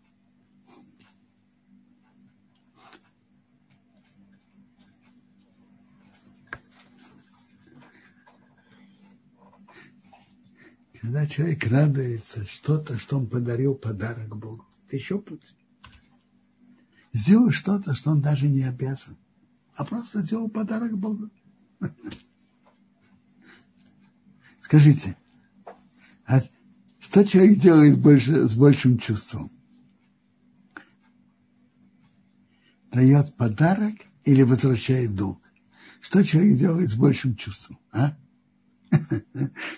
Когда человек радуется что-то, что он подарил подарок Богу, это еще путь. Сделал что-то, что он даже не обязан, а просто сделал подарок Богу. Скажите, а что человек делает больше, с большим чувством? Дает подарок или возвращает долг? Что человек делает с большим чувством? А?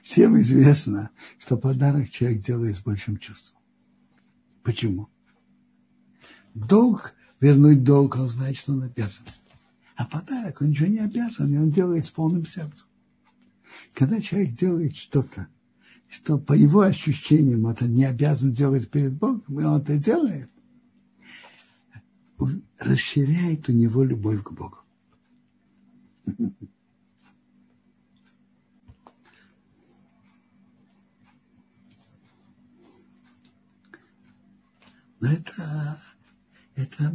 Всем известно, что подарок человек делает с большим чувством. Почему? Долг, вернуть долг, он знает, что он обязан. А подарок, он ничего не обязан, и он делает с полным сердцем. Когда человек делает что-то, что по его ощущениям это не обязан делать перед Богом, и он это делает, расширяет у него любовь к Богу. Но это, это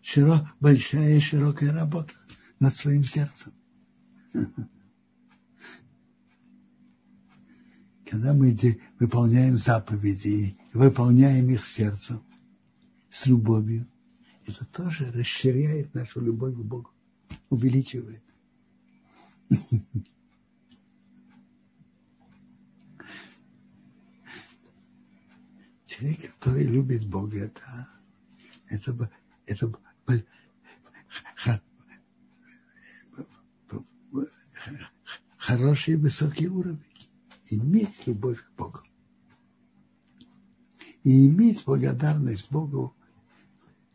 широк, большая широкая работа над своим сердцем. Когда мы выполняем заповеди, выполняем их сердцем, с любовью, это тоже расширяет нашу любовь к Богу, увеличивает. Человек, который любит Бога, это, это, это хороший высокий уровень. Иметь любовь к Богу. И иметь благодарность Богу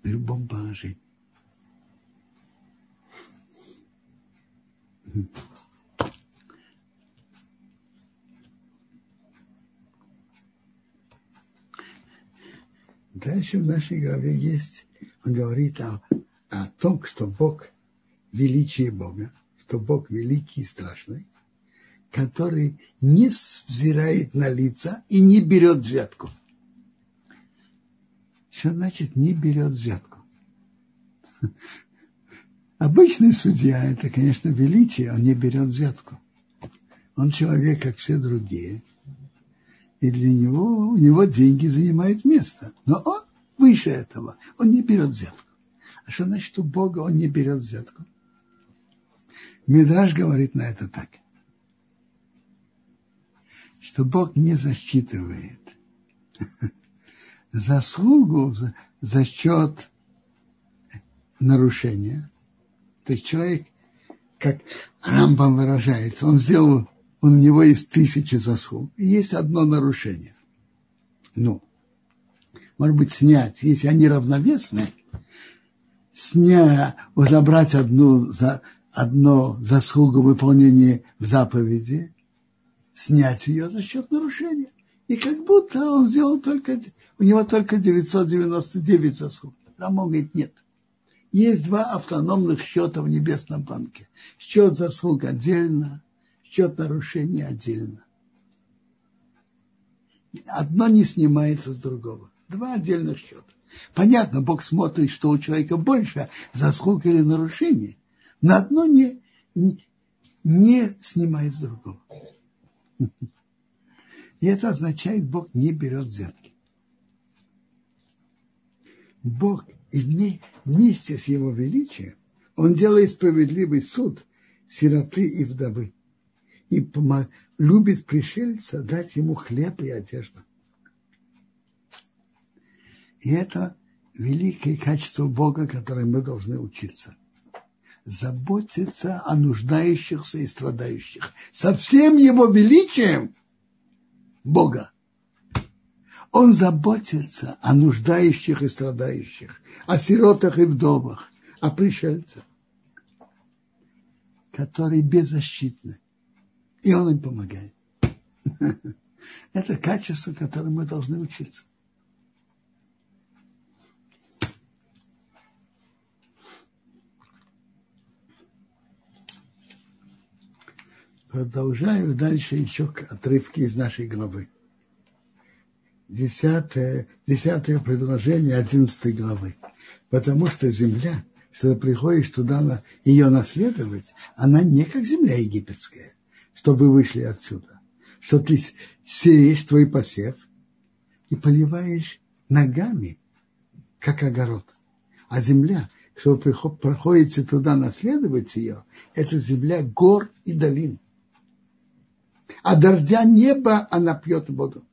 в любом положении. Дальше в нашей главе есть, он говорит о, о том, что Бог, величие Бога, что Бог великий и страшный, который не взирает на лица и не берет взятку. Что значит не берет взятку? Обычный судья, это, конечно, величие, он не берет взятку. Он человек, как все другие. И для него, у него деньги занимают место. Но он выше этого, он не берет взятку. А что значит у Бога он не берет взятку? Мидраж говорит на это так, что Бог не засчитывает заслугу за, за счет нарушения. То есть человек, как Рамбам выражается, он сделал, у него есть тысячи заслуг, и есть одно нарушение. Ну, может быть, снять, если они равновесны, снять, забрать одну, за, одну заслугу выполнения в заповеди, снять ее за счет нарушения. И как будто он сделал только, у него только 999 заслуг. Рамон говорит, нет. Есть два автономных счета в небесном банке. Счет заслуг отдельно, счет нарушений отдельно. Одно не снимается с другого. Два отдельных счета. Понятно, Бог смотрит, что у человека больше заслуг или нарушений, но одно не, не, не снимает с другого. И это означает, Бог не берет взятки. Бог и вместе с его величием он делает справедливый суд сироты и вдовы. И помог, любит пришельца дать ему хлеб и одежду. И это великое качество Бога, которое мы должны учиться. Заботиться о нуждающихся и страдающих. Со всем его величием Бога. Он заботится о нуждающих и страдающих, о сиротах и вдовах, о пришельцах, которые беззащитны. И он им помогает. Это качество, которым мы должны учиться. Продолжаю дальше еще отрывки из нашей главы. Десятое, десятое предложение одиннадцатой главы. Потому что земля, что ты приходишь туда ее наследовать, она не как земля египетская, чтобы вы вышли отсюда. Что ты сеешь твой посев и поливаешь ногами, как огород. А земля, вы проходите туда наследовать ее, это земля гор и долин а дождя неба она пьет воду.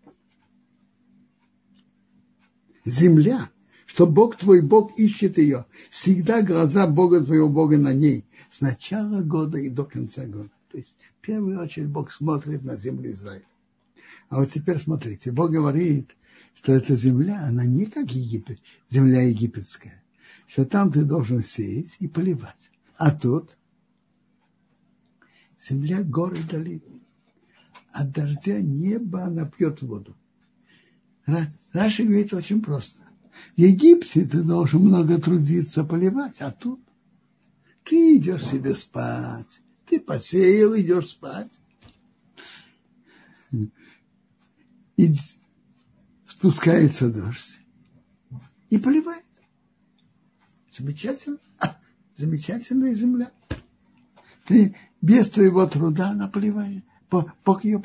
Земля, что Бог твой Бог ищет ее, всегда глаза Бога твоего Бога на ней, с начала года и до конца года. То есть, в первую очередь, Бог смотрит на землю Израиля. А вот теперь смотрите, Бог говорит, что эта земля, она не как Египет, земля египетская, что там ты должен сеять и поливать. А тут земля, горы, долины. От дождя небо она пьет воду. Раши говорит очень просто. В Египте ты должен много трудиться, поливать, а тут ты идешь себе спать. Ты посеял, идешь спать. И спускается дождь. И поливает. Замечательно. Замечательная земля. Ты без твоего труда она поливает. Бог ее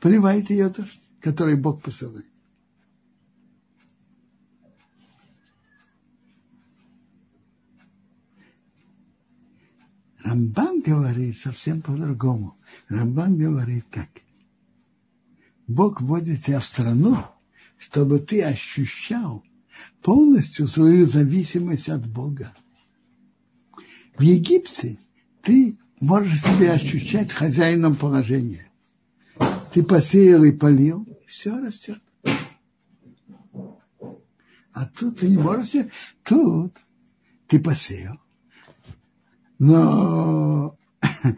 поливает ее дождь, который Бог посылает. Рамбан говорит совсем по-другому. Рамбан говорит так. Бог вводит тебя в страну, чтобы ты ощущал полностью свою зависимость от Бога. В Египте ты можешь себя ощущать хозяином положения. Ты посеял и полил, и все растет. А тут ты не можешь, тут ты посеял, но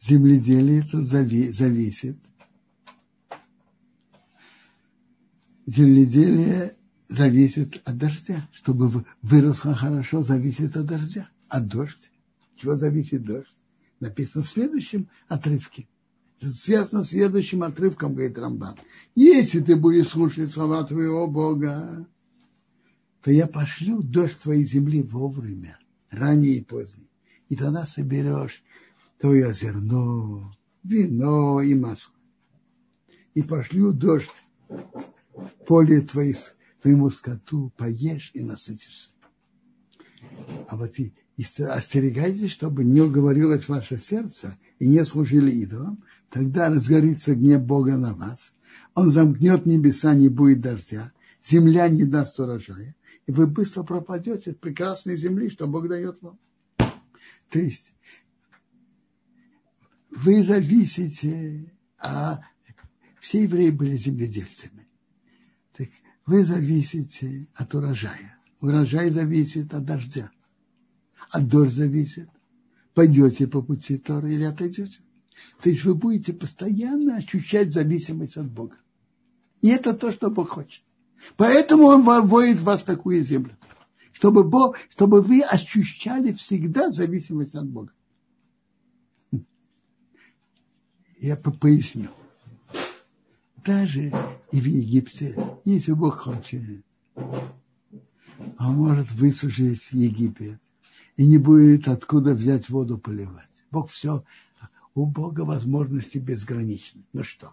земледелие это зави, зависит. Земледелие зависит от дождя. Чтобы выросло хорошо, зависит от дождя. От дождя. Чего зависит дождь? Написано в следующем отрывке. Это связано с следующим отрывком, говорит Рамбан. Если ты будешь слушать слова твоего Бога, то я пошлю дождь твоей земли вовремя ранее и позднее. И тогда соберешь твое зерно, вино и масло. И пошлю дождь в поле твоей, твоему скоту, поешь и насытишься. А вот и, и остерегайтесь, чтобы не уговорилось ваше сердце и не служили идолам, тогда разгорится гнев Бога на вас. Он замкнет небеса, не будет дождя, земля не даст урожая, и вы быстро пропадете от прекрасной земли, что Бог дает вам. То есть вы зависите, а все евреи были земледельцами. Так вы зависите от урожая. Урожай зависит от дождя. А дождь зависит. Пойдете по пути Торы или отойдете. То есть вы будете постоянно ощущать зависимость от Бога. И это то, что Бог хочет. Поэтому он вводит вас в такую землю. Чтобы, Бог, чтобы вы ощущали всегда зависимость от Бога. Я поясню. Даже и в Египте, если Бог хочет, он может высушить Египет и не будет откуда взять воду поливать. Бог все, у Бога возможности безграничны. Ну что?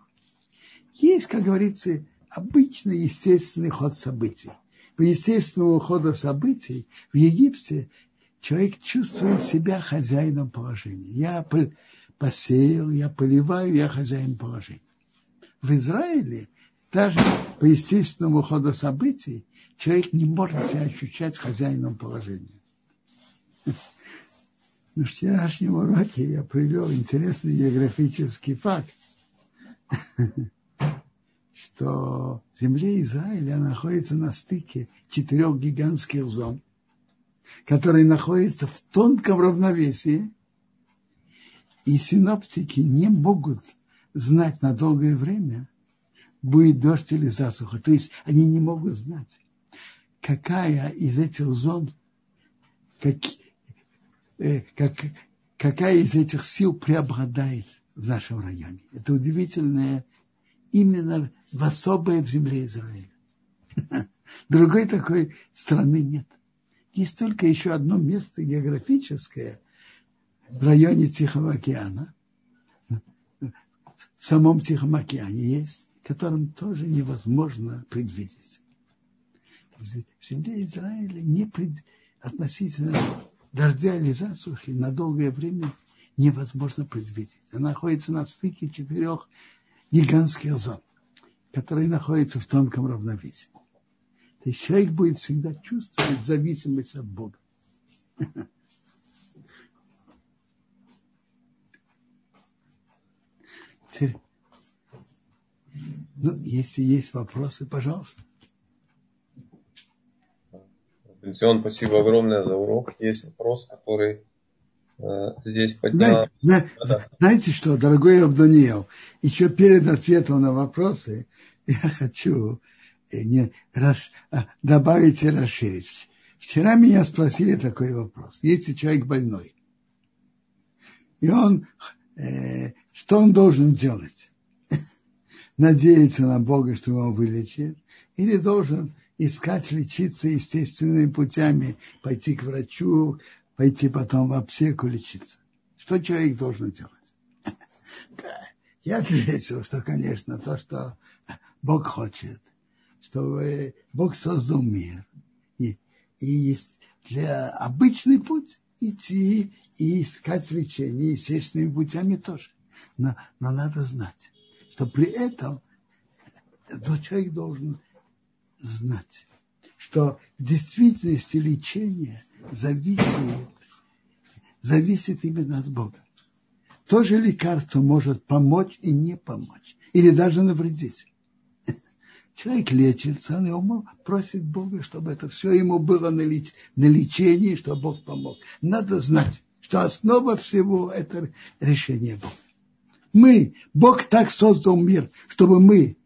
Есть, как говорится, обычный естественный ход событий. По естественному ходу событий в Египте человек чувствует себя хозяином положения. Я посеял, я поливаю, я хозяин положения. В Израиле даже по естественному ходу событий человек не может себя ощущать хозяином положения. На вчерашнем уроке я привел интересный географический факт что в земле Израиля находится на стыке четырех гигантских зон, которые находятся в тонком равновесии, и синоптики не могут знать на долгое время, будет дождь или засуха. То есть они не могут знать, какая из этих зон, как, э, как, какая из этих сил преобладает в нашем районе. Это удивительное именно в особое в земле Израиля. Другой такой страны нет. Есть только еще одно место географическое в районе Тихого океана, в самом Тихом океане есть, которым тоже невозможно предвидеть. В земле Израиля не пред... относительно дождя или засухи на долгое время невозможно предвидеть. Она находится на стыке четырех гигантских зон, которые находятся в тонком равновесии. То есть человек будет всегда чувствовать зависимость от Бога. Ну, если есть вопросы, пожалуйста. Бенсион, спасибо огромное за урок. Есть вопрос, который здесь подняла... Знаете, да. знаете что, дорогой Абдуниел, еще перед ответом на вопросы я хочу э, не, рас, а, добавить и расширить. Вчера меня спросили такой вопрос. Если человек больной, и он, э, что он должен делать? Надеяться на Бога, что его вылечит, или должен искать лечиться естественными путями, пойти к врачу, пойти потом в аптеку лечиться. Что человек должен делать? Я ответил, что, конечно, то, что Бог хочет, чтобы Бог создал мир. И, и для обычный путь идти и искать лечение естественными путями тоже. Но, но надо знать, что при этом человек должен знать, что в действительности лечение зависит, зависит именно от Бога. Тоже лекарство может помочь и не помочь, или даже навредить. Человек лечится, он ему просит Бога, чтобы это все ему было на, леч... на лечении, чтобы Бог помог. Надо знать, что основа всего – это решение Бога. Мы, Бог так создал мир, чтобы мы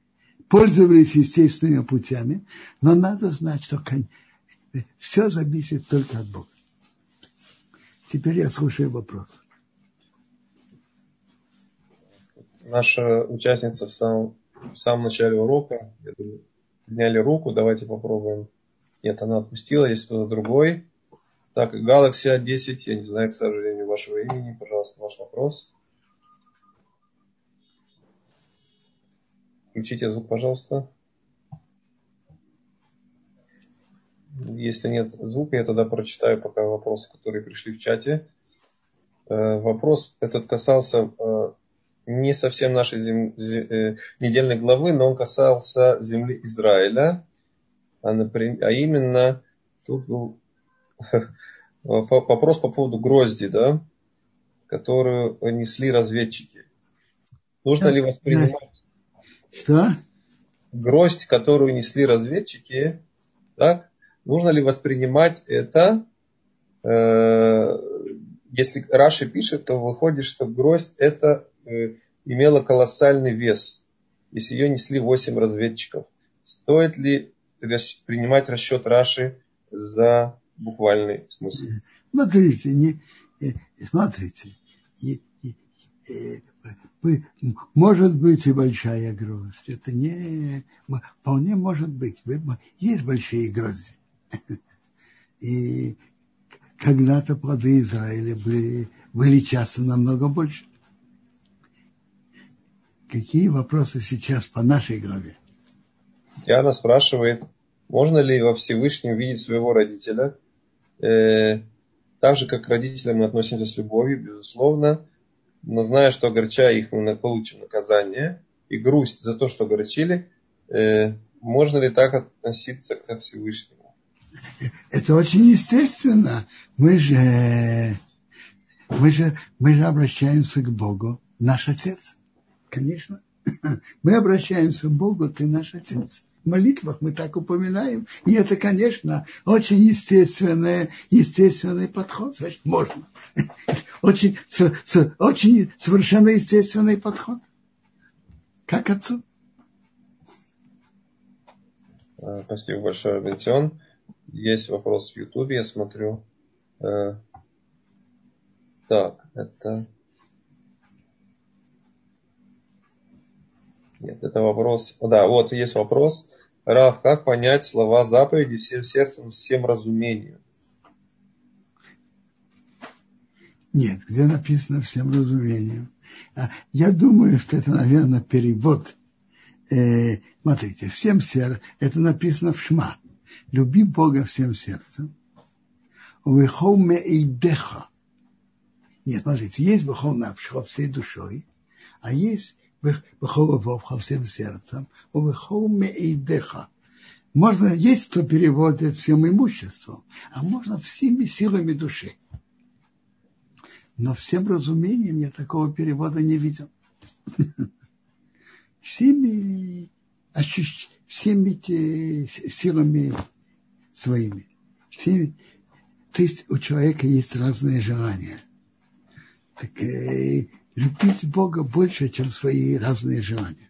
пользовались естественными путями, но надо знать, что все зависит только от Бога. Теперь я слушаю вопрос. Наша участница в самом, в самом начале урока, я думаю, подняли руку, давайте попробуем. Нет, она отпустила, есть кто-то другой. Так, Galaxy A10, я не знаю, к сожалению, вашего имени, пожалуйста, ваш вопрос. Включите звук, пожалуйста. Если нет звука, я тогда прочитаю пока вопросы, которые пришли в чате. Э, вопрос этот касался э, не совсем нашей зем... Э, недельной главы, но он касался земли Израиля. А, например, а именно, тут был вопрос по поводу грозди, да, которую несли разведчики. Нужно ли воспринимать что? Гроздь, которую несли разведчики, так? Нужно ли воспринимать это? Э, если Раши пишет, то выходит, что гроздь это э, имела колоссальный вес, если ее несли 8 разведчиков. Стоит ли принимать расчет Раши за буквальный смысл? Смотрите, не, э, смотрите, может быть и большая гроздь. Это не... Вполне может быть. Есть большие грозди. И когда-то плоды Израиля были, были часто намного больше. Какие вопросы сейчас по нашей главе? Диана спрашивает, можно ли во Всевышнем видеть своего родителя? Э, так же, как к родителям мы относимся с любовью, безусловно но зная, что огорчая их, мы получим наказание, и грусть за то, что огорчили, э, можно ли так относиться ко Всевышнему? Это очень естественно. Мы же, мы же, мы же обращаемся к Богу, наш Отец. Конечно. Мы обращаемся к Богу, ты наш Отец молитвах мы так упоминаем. И это, конечно, очень естественный, естественный подход. Значит, можно. Очень, очень совершенно естественный подход. Как отцу. А, спасибо большое, Бенсион. Есть вопрос в Ютубе, я смотрю. Э, так, это... Нет, это вопрос. Да, вот есть вопрос. Рав, как понять слова заповеди всем сердцем, всем разумением? Нет, где написано всем разумением. А, я думаю, что это, наверное, перевод. Э, смотрите, всем сердцем, это написано в Шма. Люби Бога всем сердцем. Увехоме идеха. Нет, смотрите, есть бахол навшихо всей душой, а есть Бехол Вовха всем сердцем, у Бехол Меидеха. Можно, есть кто переводит всем имуществом, а можно всеми силами души. Но всем разумением я такого перевода не видел. Всеми, ощущ... всеми силами своими. То есть у человека есть разные желания. Так э, любить Бога больше, чем свои разные желания.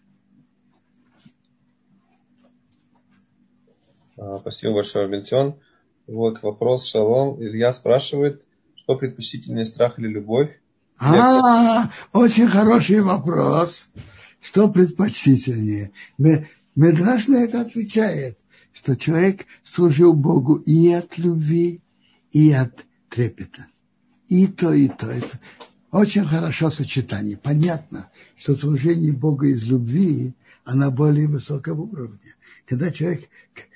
А, спасибо большое, Бенсион. Вот вопрос Шалом. Илья спрашивает, что предпочтительнее, страх или любовь? А, очень хороший вопрос. Что предпочтительнее? Медраж на это отвечает, что человек служил Богу и от любви, и от трепета. И то, и то. Это очень хорошо сочетание. Понятно, что служение Богу из любви, она более высокого уровня. Когда человек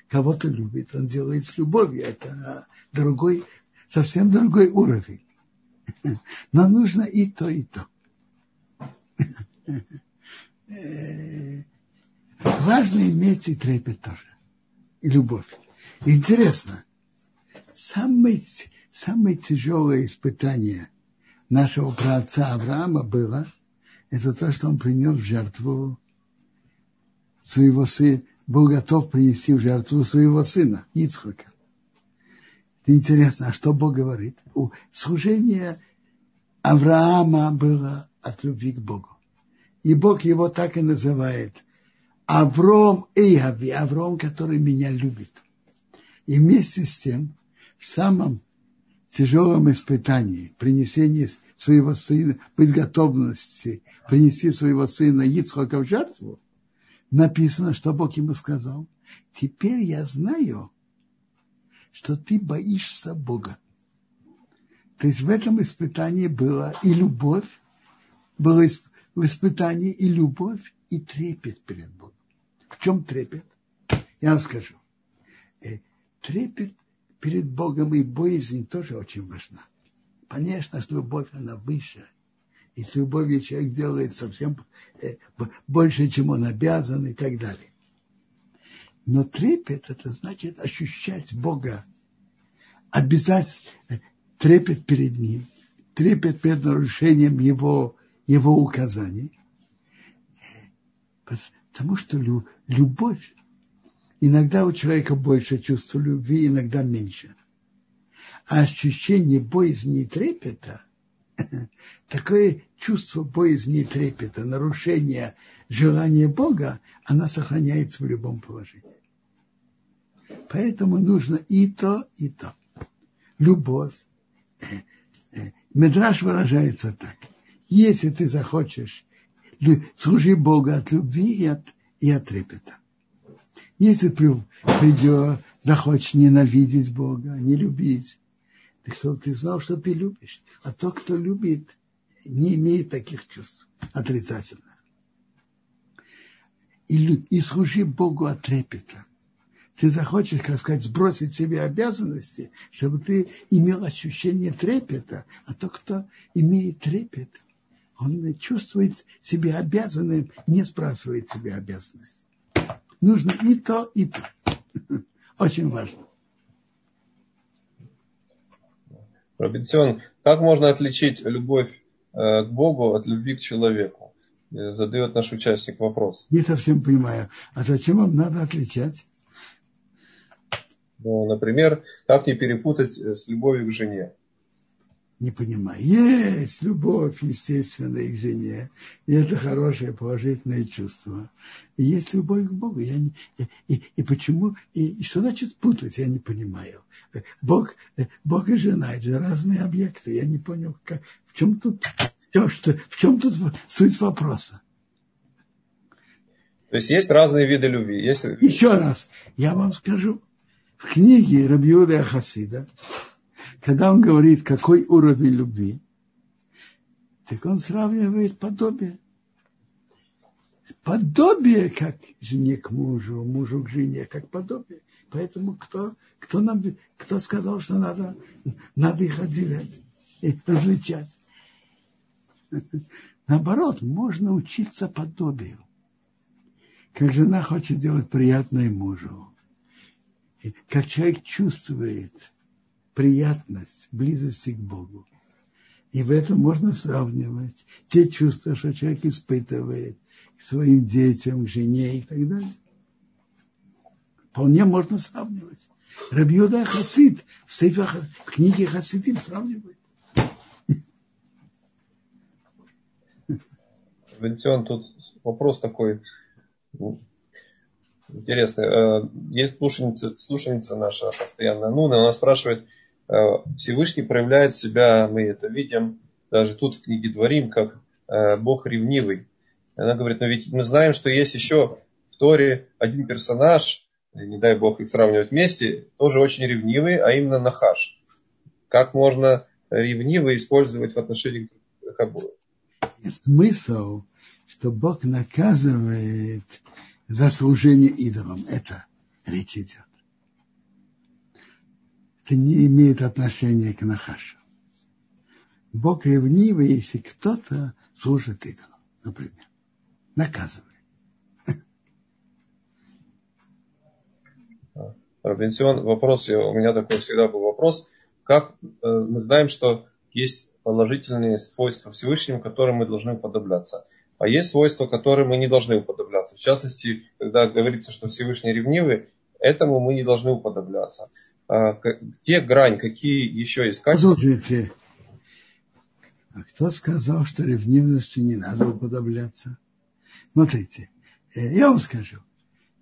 кого-то любит, он делает с любовью. Это другой, совсем другой уровень. Но нужно и то, и то. Важно иметь и трепет тоже. И любовь. Интересно, самое, самое тяжелое испытание нашего праотца Авраама было, это то, что он принес в жертву своего сына, был готов принести в жертву своего сына, Ицхака. Интересно, а что Бог говорит? Служение Авраама было от любви к Богу. И Бог его так и называет. Авром Эйгави, Авром, который меня любит. И вместе с тем, в самом тяжелом испытании, принесении своего сына, быть готовности принести своего сына Ицхока в жертву, написано, что Бог ему сказал, теперь я знаю, что ты боишься Бога. То есть в этом испытании была и любовь, было в испытании и любовь, и трепет перед Богом. В чем трепет? Я вам скажу. Э, трепет перед Богом и боязнь тоже очень важна. Понятно, что любовь, она выше. И с любовью человек делает совсем э, больше, чем он обязан и так далее. Но трепет – это значит ощущать Бога, обязательно трепет перед Ним, трепет перед нарушением Его, его указаний. Потому что любовь, иногда у человека больше чувства любви, иногда меньше. А ощущение боязни и трепета, такое чувство боязни и трепета, нарушение желания Бога, она сохраняется в любом положении. Поэтому нужно и то, и то. Любовь. Медраж выражается так. Если ты захочешь, служи Богу от любви и от, и от трепета. Если ты придешь, захочешь ненавидеть Бога, не любить, так чтобы ты знал, что ты любишь. А тот, кто любит, не имеет таких чувств отрицательных. И, и служи Богу от трепета ты захочешь, как сказать, сбросить себе обязанности, чтобы ты имел ощущение трепета, а тот, кто имеет трепет, он чувствует себя обязанным, не сбрасывает себе обязанности. Нужно и то, и то. Очень важно. Робинсон, как можно отличить любовь э, к Богу от любви к человеку? Э, задает наш участник вопрос. Не совсем понимаю. А зачем вам надо отличать? Ну, например, как не перепутать э, с любовью к жене? Не понимаю. Есть любовь, естественная к жене. И это хорошее, положительное чувство. И есть любовь к Богу. Я не, и, и, и почему? И, и что значит путать? Я не понимаю. Бог, Бог и жена – это же разные объекты. Я не понял, как, в чем тут, в чем, что, в чем тут суть вопроса. То есть есть разные виды любви. Есть... Еще раз, я вам скажу в книге Рабиуда Хасида, когда он говорит, какой уровень любви, так он сравнивает подобие. Подобие, как жене к мужу, мужу к жене, как подобие. Поэтому кто, кто, нам, кто сказал, что надо, надо их отделять и различать? Наоборот, можно учиться подобию. Как жена хочет делать приятное мужу как человек чувствует приятность близости к Богу. И в этом можно сравнивать те чувства, что человек испытывает к своим детям, к жене и так далее. Вполне можно сравнивать. Рабьюда Хасид в, сейфе, в книге Хасидим сравнивает. Валентин, тут вопрос такой ну, интересный. Э, есть слушательница, слушательница наша постоянная Нуна, она спрашивает, Всевышний проявляет себя, мы это видим, даже тут в книге Дворим, как э, Бог ревнивый. Она говорит, но ведь мы знаем, что есть еще в Торе один персонаж, не дай Бог их сравнивать вместе, тоже очень ревнивый, а именно Нахаш. Как можно ревниво использовать в отношении к обоим? Смысл, что Бог наказывает за служение идолам. Это речь идет. Это не имеет отношения к Нахашу. Бог ревнивый, если кто-то служит идолам, например. Наказывает. Робинсион, вопрос, у меня такой всегда был вопрос. Как э, мы знаем, что есть положительные свойства Всевышнему, которым мы должны уподобляться. А есть свойства, которым мы не должны уподобляться. В частности, когда говорится, что Всевышний ревнивый, этому мы не должны уподобляться. А, где грань, какие еще есть качества? Послушайте, а кто сказал, что ревнивности не надо уподобляться? Смотрите, э, я вам скажу.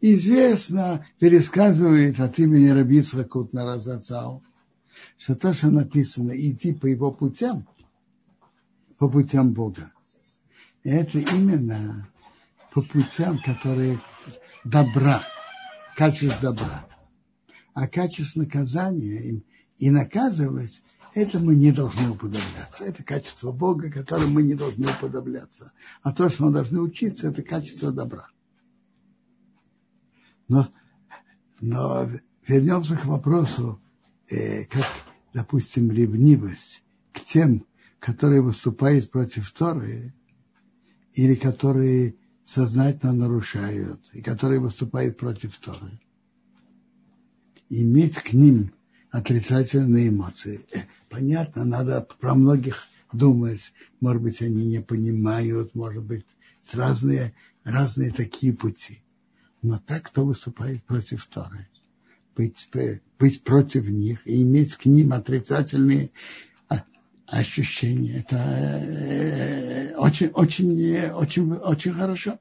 Известно, пересказывает от имени Рабица Кутна Разацау, что то, что написано, идти по его путям, по путям Бога, это именно по путям, которые добра, качество добра. А качество наказания и наказывать, это мы не должны уподобляться. Это качество Бога, которым мы не должны уподобляться. А то, что мы должны учиться, это качество добра. Но, но вернемся к вопросу, э, как, допустим, ревнивость к тем, которые выступают против Торы, или которые сознательно нарушают, и которые выступают против Торы. Иметь к ним отрицательные эмоции. Э, понятно, надо про многих думать. Может быть, они не понимают, может быть, разные, разные такие пути. Но так, кто выступает против Торы, быть, э, быть против них и иметь к ним отрицательные ощущение. Это э, очень, очень, очень, очень хорошо.